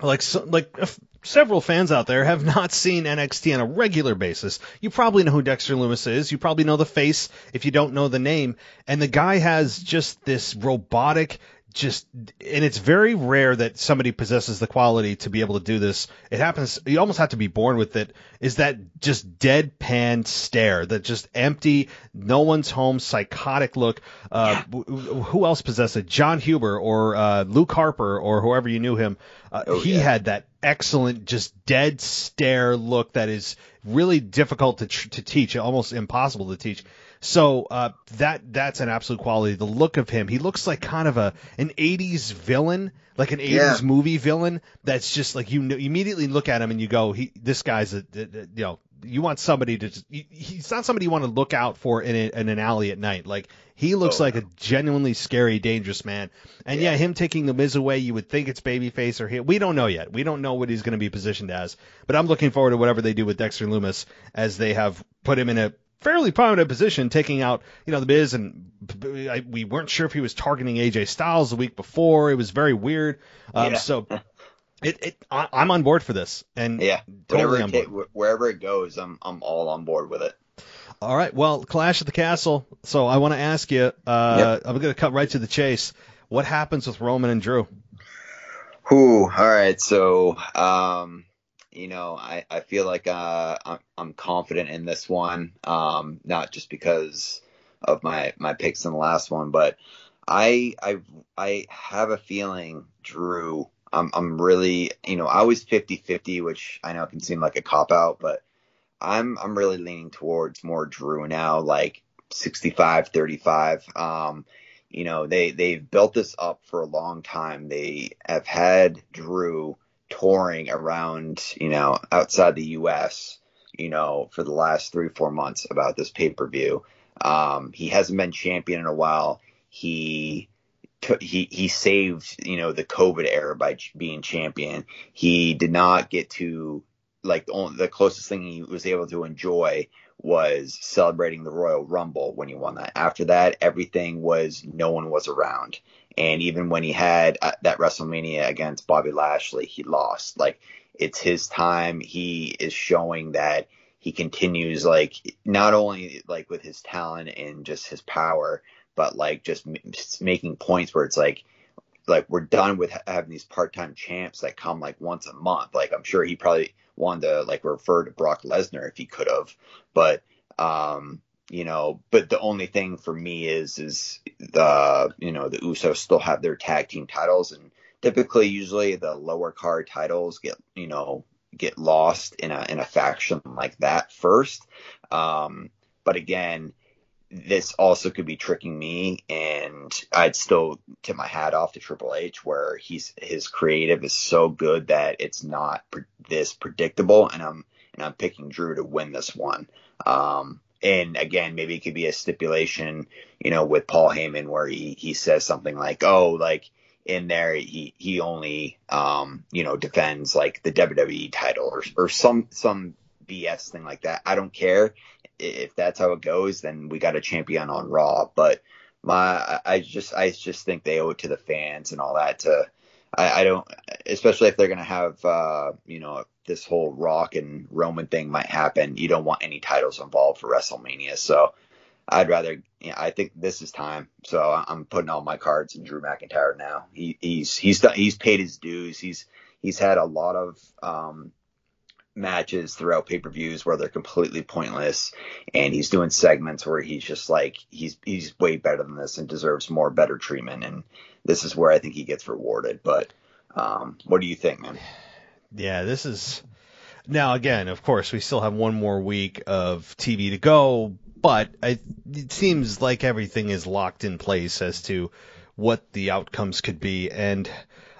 like like several fans out there have not seen NXT on a regular basis. You probably know who Dexter Lumis is. You probably know the face if you don't know the name. And the guy has just this robotic just and it's very rare that somebody possesses the quality to be able to do this. It happens you almost have to be born with it. Is that just deadpan stare, that just empty, no one's home, psychotic look. Uh, yeah. Who else possessed it? Jon Huber or uh, Luke Harper or whoever you knew him. Uh, oh, he yeah. had that excellent, just dead stare look that is really difficult to to teach, almost impossible to teach. So uh, that that's an absolute quality. The look of him, he looks like kind of a an '80s villain, like an '80s yeah. movie villain. That's just like you, know, you immediately look at him and you go, he this guy's a, a, a you know you want somebody to just, he's not somebody you want to look out for in, a, in an alley at night. Like he looks oh, like a genuinely scary, dangerous man. And yeah. yeah. him taking the Miz away, you would think it's babyface or he, we don't know yet. We don't know what he's going to be positioned as. But I'm looking forward to whatever they do with Dexter Lumis as they have put him in a fairly prominent position, taking out you know the Miz, and we weren't sure if he was targeting AJ Styles the week before. It was very weird. Um, yeah. So. It, it, I, am on board for this, and yeah, totally on board. wherever it goes, I'm, I'm all on board with it. All right, well, Clash at the Castle. So I want to ask you. Uh, yep. I'm going to cut right to the chase. What happens with Roman and Drew? Who? All right, so um, you know, I, I feel like uh, I'm, I'm confident in this one, um, not just because of my, my picks in the last one, but I I I have a feeling Drew. I'm I'm really you know I was 50-50, which I know can seem like a cop out, but I'm I'm really leaning towards more Drew now, like 65-35. Um, you know they they've built this up for a long time. They have had Drew touring around, you know, outside the U.S., you know, for the last three, four months about this pay per view. Um, he hasn't been champion in a while. He he he saved you know the COVID era by being champion. He did not get to like the, only, the closest thing he was able to enjoy was celebrating the Royal Rumble when he won that. After that, everything was no one was around. And even when he had uh, that WrestleMania against Bobby Lashley, he lost. Like it's his time. He is showing that he continues like not only like with his talent and just his power, but like just m- making points where it's like like we're done with having these part-time champs that come like once a month. Like I'm sure he probably wanted to like refer to Brock Lesnar if he could have, but um you know, but the only thing for me is is the you know the Usos still have their tag team titles, and typically usually the lower card titles get you know get lost in a in a faction like that first. Um, but again, this also could be tricking me, and I'd still tip my hat off to Triple H, where he's his creative is so good that it's not pre- this predictable, and I'm and I'm picking Drew to win this one. Um, and again, maybe it could be a stipulation, you know, with Paul Heyman where he, he says something like, oh, like in there, he, he only, um, you know, defends like the WWE title or, or some, some BS thing like that. I don't care if that's how it goes, then we got a champion on Raw, but my, I just, I just think they owe it to the fans and all that to, I, I don't, especially if they're going to have, uh, you know, this whole Rock and Roman thing might happen. You don't want any titles involved for WrestleMania. So I'd rather, you know, I think this is time. So I'm putting all my cards in Drew McIntyre now. He, he's, he's done, he's paid his dues. He's, he's had a lot of, um, matches throughout pay-per-views where they're completely pointless. And he's doing segments where he's just like he's he's way better than this and deserves more better treatment. And this is where I think he gets rewarded. But um, what do you think man? Yeah this is now again of course we still have one more week of TV to go but I, it seems like everything is locked in place as to what the outcomes could be. And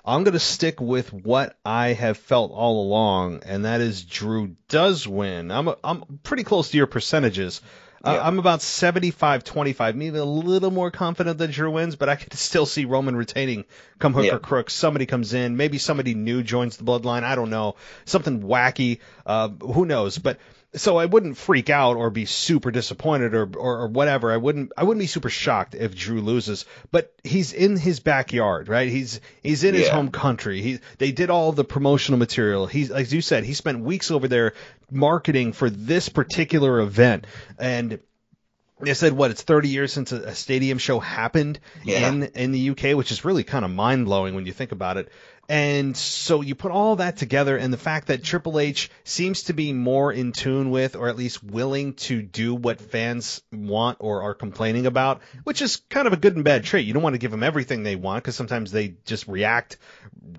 I'm going to stick with what I have felt all along, and that is Drew does win. I'm I'm pretty close to your percentages. Uh, I'm about 75 25, maybe a little more confident that Drew wins, but I could still see Roman retaining come hook Yeah. or crook. Somebody comes in, maybe somebody new joins the bloodline. I don't know. Something wacky. Uh, who knows? But so I wouldn't freak out or be super disappointed or, or, or whatever. I wouldn't I wouldn't be super shocked if Drew loses. But he's in his backyard, right? He's he's in his home country. He they did all the promotional material. He's as you said, he spent weeks over there marketing for this particular event and they said what it's 30 years since a, a stadium show happened Yeah. in in the UK, which is really kind of mind blowing when you think about it. And so you put all that together, and the fact that Triple H seems to be more in tune with, or at least willing to do what fans want or are complaining about, which is kind of a good and bad trait. You don't want to give them everything they want because sometimes they just react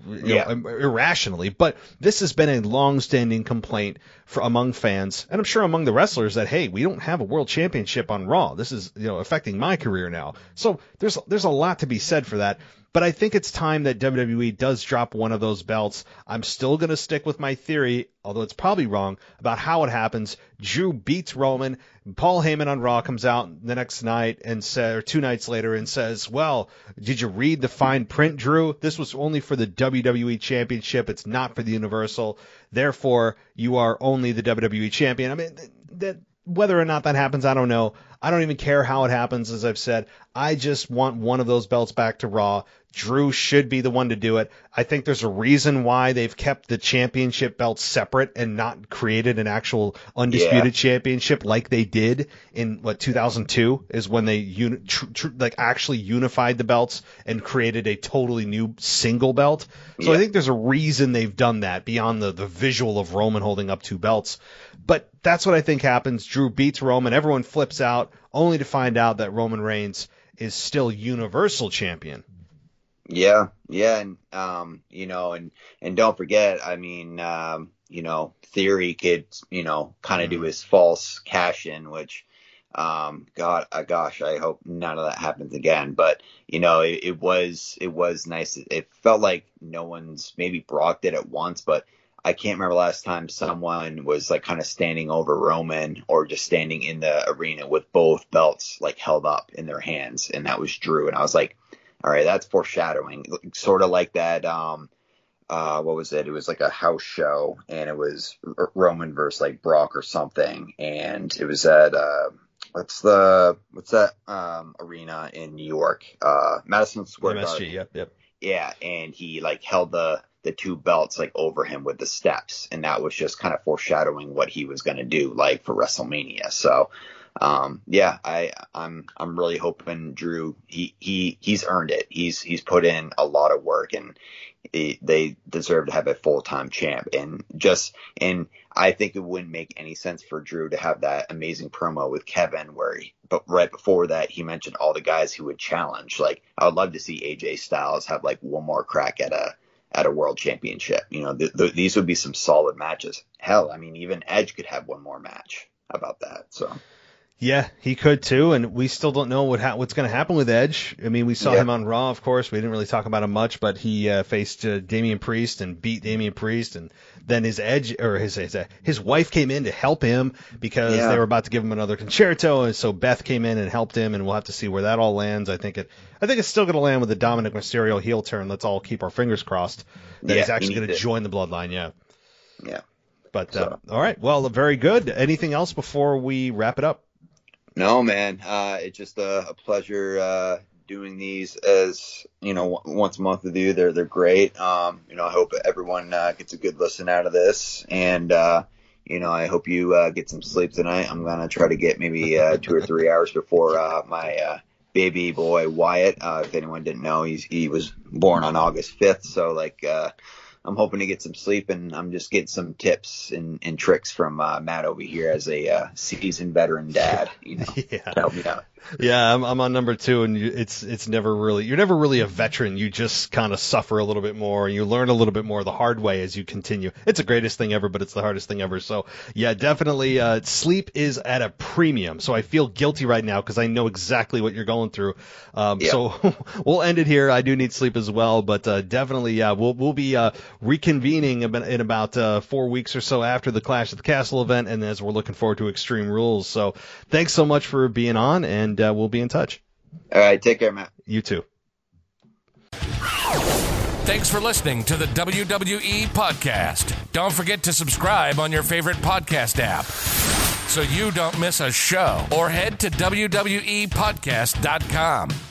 you know, irrationally. But this has been a long-standing complaint for among fans, and I'm sure among the wrestlers that hey, we don't have a world championship on Raw. This is you know affecting my career now. So there's there's a lot to be said for that. But I think it's time that WWE does drop one of those belts. I'm still going to stick with my theory, although it's probably wrong, about how it happens. Drew beats Roman. Paul Heyman on Raw comes out the next night and say, or two nights later and says, "Well, did you read the fine print, Drew? This was only for the WWE Championship. It's not for the Universal. Therefore, you are only the WWE Champion." I mean, that whether or not that happens, I don't know. I don't even care how it happens, as I've said. I just want one of those belts back to Raw. Drew should be the one to do it. I think there's a reason why they've kept the championship belts separate and not created an actual undisputed Yeah. championship like they did in what 2002 is when they uni- tr- tr- like actually unified the belts and created a totally new single belt. So I think there's a reason they've done that beyond the the visual of Roman holding up two belts. But that's what I think happens. Drew beats Roman, everyone flips out, only to find out that Roman Reigns is still Universal Champion. Yeah, yeah, and um, you know, and and don't forget, I mean, um, you know, Theory could, you know, kind of do his false cash in, which, um, God, uh, gosh, I hope none of that happens again. But you know, it, it was it was nice. It felt like no one's maybe Brock did it once, but I can't remember last time someone was like kind of standing over Roman or just standing in the arena with both belts like held up in their hands, and that was Drew. And I was like, all right, that's foreshadowing, sort of like that. Um, uh, what was it? It was like a house show, and it was R- Roman versus like Brock or something, and it was at uh, what's the what's that um, arena in New York? Uh, Madison Square Garden. MSG, yep, yep. Yeah, and he like held the the two belts like over him with the steps, and that was just kind of foreshadowing what he was going to do like for WrestleMania. So, um, yeah, I I'm I'm really hoping Drew he he he's earned it. He's he's put in a lot of work, and he, they deserve to have a full time champ. And just and I think it wouldn't make any sense for Drew to have that amazing promo with Kevin where he, but right before that he mentioned all the guys who would challenge. Like I would love to see AJ Styles have like one more crack at a at a world championship. You know, th- th- these would be some solid matches. Hell, I mean, even Edge could have one more match. About that? So Yeah, he could too, and we still don't know what ha- what's going to happen with Edge. I mean, we saw Yeah. him on Raw, of course. We didn't really talk about him much, but he uh, faced uh, Damian Priest and beat Damian Priest, and then his Edge or his his, uh, his wife came in to help him because Yeah. they were about to give him another Con-Chair-To, and so Beth came in and helped him, and we'll have to see where that all lands. I think it I think it's still going to land with the Dominik Mysterio heel turn. Let's all keep our fingers crossed that Yeah, he's he actually going to join the Bloodline. Yeah. yeah. But So- uh, all right, well, very good. Anything else before we wrap it up? No, man. Uh, it's just a, a pleasure uh, doing these as you know w- once a month with you. They're they're great. Um, you know, I hope everyone uh, gets a good listen out of this, and uh, you know, I hope you uh, get some sleep tonight. I'm gonna try to get maybe uh, two or three hours before uh, my uh, baby boy Wyatt. Uh, if anyone didn't know, he's he was born on August 5th, so like. I'm hoping to get some sleep, and I'm just getting some tips and, and tricks from uh, Matt over here as a uh, seasoned veteran dad. You know, Yeah. help me out. Yeah, I'm, I'm on number two, and you, it's it's never really you're never really a veteran. You just kind of suffer a little bit more, and you learn a little bit more the hard way as you continue. It's the greatest thing ever, but it's the hardest thing ever. So yeah, definitely, uh, sleep is at a premium. So I feel guilty right now because I know exactly what you're going through. Um, Yeah. So we'll end it here. I do need sleep as well, but uh, definitely, yeah, we'll we'll be uh, reconvening in about uh, four weeks or so after the Clash at the Castle event, and as we're looking forward to Extreme Rules. So thanks so much for being on, and uh, we'll be in touch. All right, take care, Matt. You too. Thanks for listening to the WWE podcast. Don't forget to subscribe on your favorite podcast app so you don't miss a show or head to WWEpodcast.com.